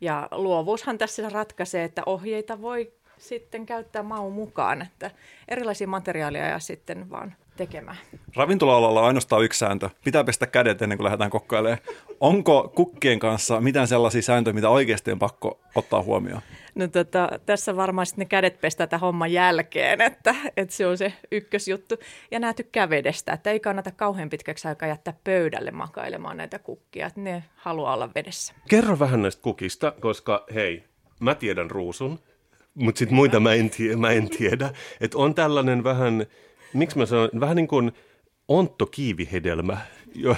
Ja luovuushan tässä ratkaisee, että ohjeita voi sitten käyttää maun mukaan, että erilaisia materiaaleja ja sitten vaan tekemään. Ravintola-alalla on ainoastaan yksi sääntö. Pitää pestä kädet ennen kuin lähdetään kokkailemaan. Onko kukkien kanssa mitään sellaisia sääntöjä, mitä oikeasti on pakko ottaa huomioon? No tota, tässä varmaan sitten ne kädet pestää tämän homman jälkeen, että, että se on se ykkösjuttu. Ja nämä tykkää vedestä, että ei kannata kauhean pitkäksi aikaa jättää pöydälle makailemaan näitä kukkia, että ne haluaa olla vedessä. Kerro vähän näistä kukista, koska hei, mä tiedän ruusun, mutta sitten muita mä en, tie, mä en tiedä. Että on tällainen vähän, miksi mä sanon, vähän niin kuin onttokiivihedelmä, jo,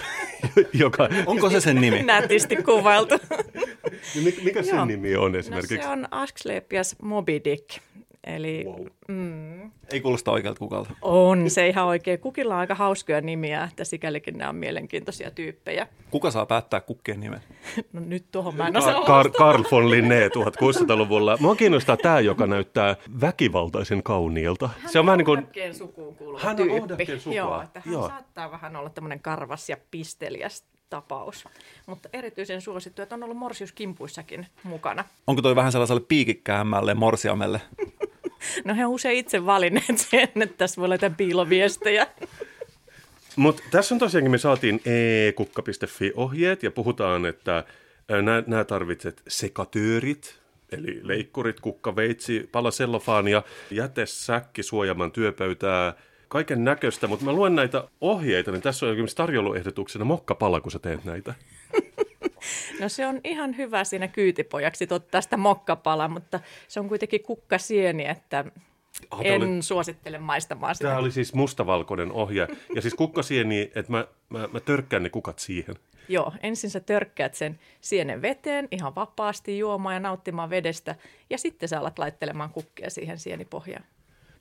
joka... Onko se sen nimi? Nätisti kuvailtu. Mikä, sen Joo. nimi on No esimerkiksi? se on Asclepias Moby Dick. Eli Wow. mm, Ei kuulosta oikealta kukalta. on se ihan oikein. Kukilla on aika hauskoja nimiä, että sikälikin nämä on mielenkiintoisia tyyppejä. Kuka saa päättää kukkien nimen? [laughs] No nyt tuohon mä en osaa Kar- Karl von Linné 1600-luvulla. Mua kiinnostaa tämä, joka näyttää väkivaltaisen kauniilta. Se on vähän niin kuin... Ohdakkeen sukuun kuuluva Hän on tyyppi. ohdakkeen sukua. Joo, että hän Joo. saattaa vähän olla tämmöinen karvas ja pisteliäs tapaus. Mutta erityisen suosittu, että on ollut morsiuskimpuissakin mukana. Onko toi vähän sellaiselle piikikkäämmälle morsiamelle? [laughs] No he on usein itse valinneet [laughs] sen, että tässä voi olla piiloviestejä. [laughs] Mutta tässä on tosiaankin, me saatiin e-kukka.fi ohjeet ja puhutaan, että nämä tarvitset sekatöörit, eli leikkurit, kukkaveitsi, pala sellofaania, jätesäkki suojaamaan työpöytää, kaiken näköistä, mutta mä luen näitä ohjeita, niin tässä on esimerkiksi tarjouluehdotuksena mokkapala, kun sä teet näitä. No se on ihan hyvä siinä kyytipojaksi ottaa sitä mokkapala, mutta se on kuitenkin kukkasieni, että Ah, tää en oli- suosittele maistamaan sitä. Tämä oli siis mustavalkoinen ohje. Ja siis kukkasieni, että mä, mä, mä törkkään ne kukat siihen. Joo, ensin sä törkkäät sen sienen veteen ihan vapaasti juomaan ja nauttimaan vedestä, ja sitten sä alat laittelemaan kukkia siihen sienipohjaan.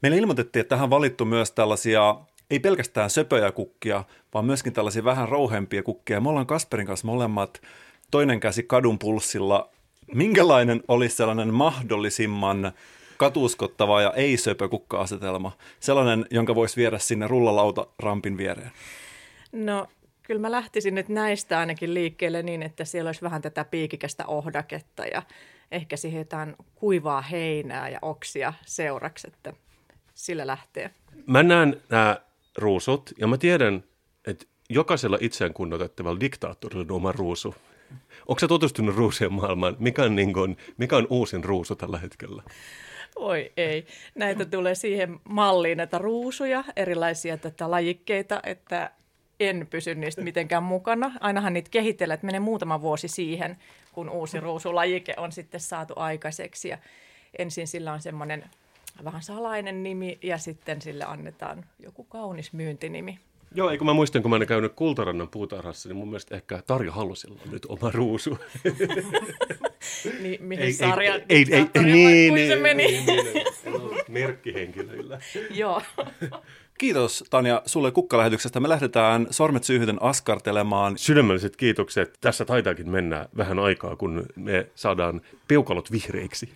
Meille ilmoitettiin, että tähän on valittu myös tällaisia, ei pelkästään söpöjä kukkia, vaan myöskin tällaisia vähän rouhempia kukkia. Me ollaan Kasperin kanssa molemmat toinen käsi kadun pulssilla. Minkälainen olisi sellainen mahdollisimman katuuskottava ja ei-söpö kukka-asetelma? Sellainen, jonka voisi viedä sinne rullalauta rampin viereen. No, kyllä mä lähtisin nyt näistä ainakin liikkeelle niin, että siellä olisi vähän tätä piikikästä ohdaketta ja ehkä siihen jotain kuivaa heinää ja oksia seuraksi, että sillä lähtee. Mä näen nämä ruusut ja mä tiedän, että jokaisella itseään kunnioitettavalla diktaattorilla on oma ruusu. Onko sä tutustunut ruusien maailmaan? Mikä on, niin kun, mikä on uusin ruusu tällä hetkellä? Oi ei. Näitä tulee siihen malliin, näitä ruusuja, erilaisia tätä lajikkeita, että en pysy niistä mitenkään mukana. Ainahan niitä kehitellään, että menee muutama vuosi siihen, kun uusi ruusulajike on sitten saatu aikaiseksi. Ja ensin sillä on semmoinen vähän salainen nimi ja sitten sille annetaan joku kaunis myyntinimi. Joo, eikö mä muistan, kun mä olen käynyt Kultarannan puutarhassa, niin mun mielestä ehkä Tarja Hallusilla on nyt oma ruusu. [laughs] Niin, mihin Ei- ei- sarjaan ei- ei- diktaattori vai niin, kuin se niin, meni? niin, niin, niin. Merkkihenkilöillä. [laughs] Joo. [laughs] Kiitos Tanja sulle kukkalähetyksestä. Me lähdetään sormet syyhyten askartelemaan. Sydämelliset kiitokset. Tässä taitaakin mennä vähän aikaa, kun me saadaan peukalot vihreiksi.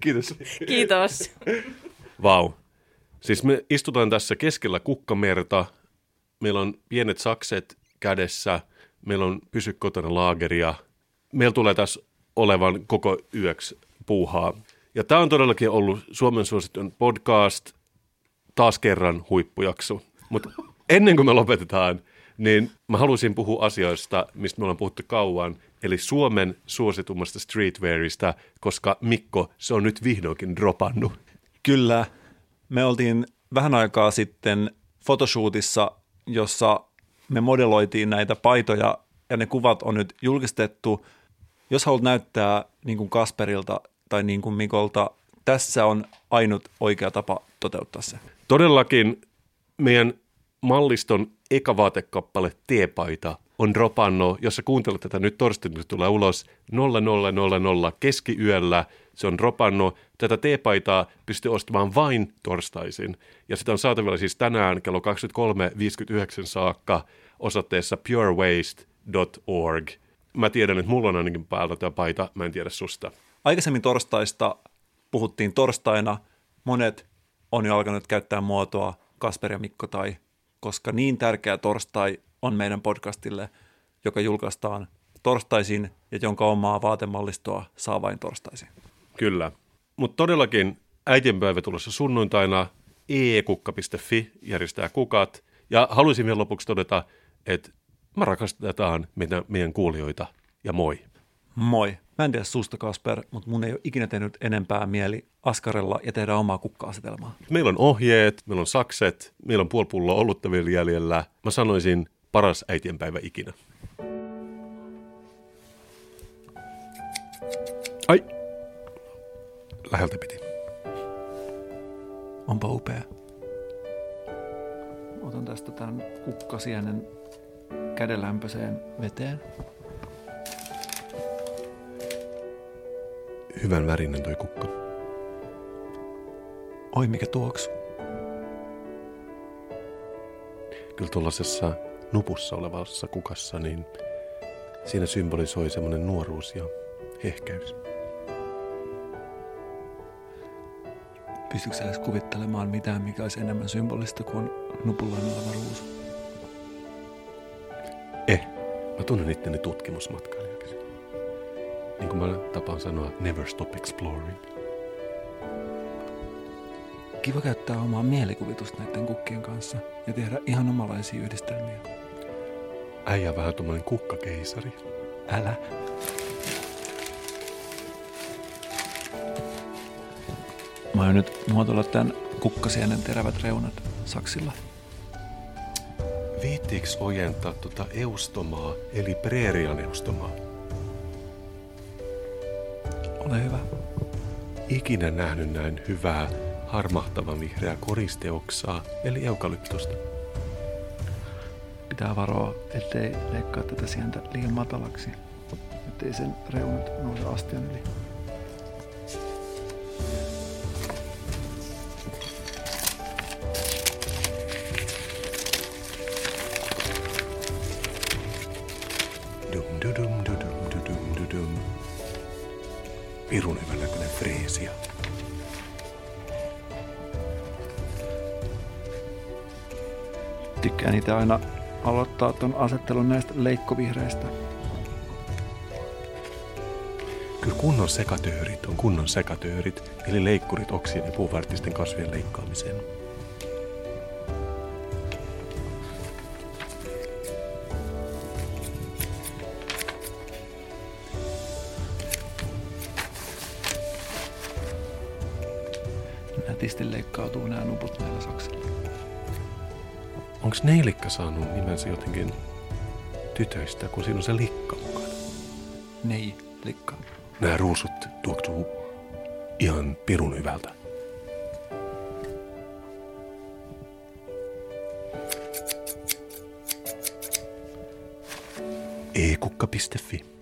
Kiitos. Kiitos. Vau. Siis me istutaan tässä keskellä kukkamerta. Meillä on pienet sakset kädessä. Meillä on Pysy kotona laageria. Meillä tulee tässä olevan koko yöksi puuhaa. Ja tämä on todellakin ollut Suomen suositun podcast, taas kerran huippujakso. Mutta ennen kuin me lopetetaan, niin mä haluaisin puhua asioista, mistä me ollaan puhuttu kauan, eli Suomen suositummasta streetwearista, koska Mikko, se on nyt vihdoinkin dropannut. Kyllä. Me oltiin vähän aikaa sitten photoshootissa, jossa me modeloitiin näitä paitoja ja ne kuvat on nyt julkistettu. Jos haluat näyttää niin kuin Kasperilta tai niin kuin Mikolta, tässä on ainut oikea tapa toteuttaa se. Todellakin meidän malliston eka vaatekappale Teepaita on dropannut, jos sä kuuntelet tätä nyt torstaina, tulee ulos 0000 keskiyöllä, se on dropannut. Tätä teepaitaa pystyy ostamaan vain torstaisin. Ja sitä on saatavilla siis tänään kello 23.59 saakka osoitteessa purewaste.org. Mä tiedän, että mulla on ainakin päällä tämä paita, mä en tiedä susta. Aikaisemmin torstaista puhuttiin torstaina. Monet on jo alkanut käyttää muotoa Kasper ja Mikko tai, koska niin tärkeä torstai on meidän podcastille, joka julkaistaan torstaisin ja jonka omaa vaatemallistoa saa vain torstaisin. Kyllä. Mutta todellakin äitienpäivä tulossa sunnuntaina eekukka.fi järjestää kukat. Ja haluaisin vielä lopuksi todeta, että mä rakastetaan meidän, meidän kuulijoita ja moi. Moi. Mä en tiedä susta, Kasper, mutta mun ei ole ikinä tehnyt enempää mieli askarella ja tehdä omaa kukka-asetelmaa. Meillä on ohjeet, meillä on sakset, meillä on puoli pulloa olutta vielä jäljellä. Mä sanoisin paras äitienpäivä ikinä. Ai, läheltä piti. Onpa upea. Otan tästä tämän kukkasienen kädenlämpöiseen veteen. Hyvän värinen toi kukka. Oi mikä tuoksu. Kyllä tuollaisessa nupussa olevassa kukassa, niin siinä symbolisoi semmoinen nuoruus ja hehkäys. Pystytkö sä edes kuvittelemaan mitään, mikä olisi enemmän symbolista kuin nupullaan oleva ruusu? Eh, mä tunnen itteni tutkimusmatkailijaksi. Niin kuin mä tapaan sanoa, never stop exploring. Kiva käyttää omaa mielikuvitusta näiden kukkien kanssa ja tehdä ihan omalaisia yhdistelmiä. Äijä vähän tommonen kukkakeisari. Älä. Mä oon nyt muotoilla tämän kukkasienen terävät reunat saksilla. Viittiiks ojentaa tota eustomaa, eli preerian eustomaa? Ole hyvä. Ikinä nähnyt näin hyvää, harmahtavan vihreää koristeoksaa, eli eukalyptosta. Pitää varoa, ettei leikkaa tätä sientä liian matalaksi, ettei sen reunat nouse astian yli. Tykkään niitä aina aloittaa ton asettelun näistä leikkovihreistä. Kyllä kunnon sekatöörit on kunnon sekatöörit, eli leikkurit oksien ja puuvartisten kasvien leikkaamiseen. Nätisti leikkautuu nämä nuput. Onko neilikka saanut nimensä jotenkin tytöistä, kun siinä on se likka mukana? Nei, likkaa. Nämä ruusut tuoksuu ihan pirun hyvältä. e-kukka.fi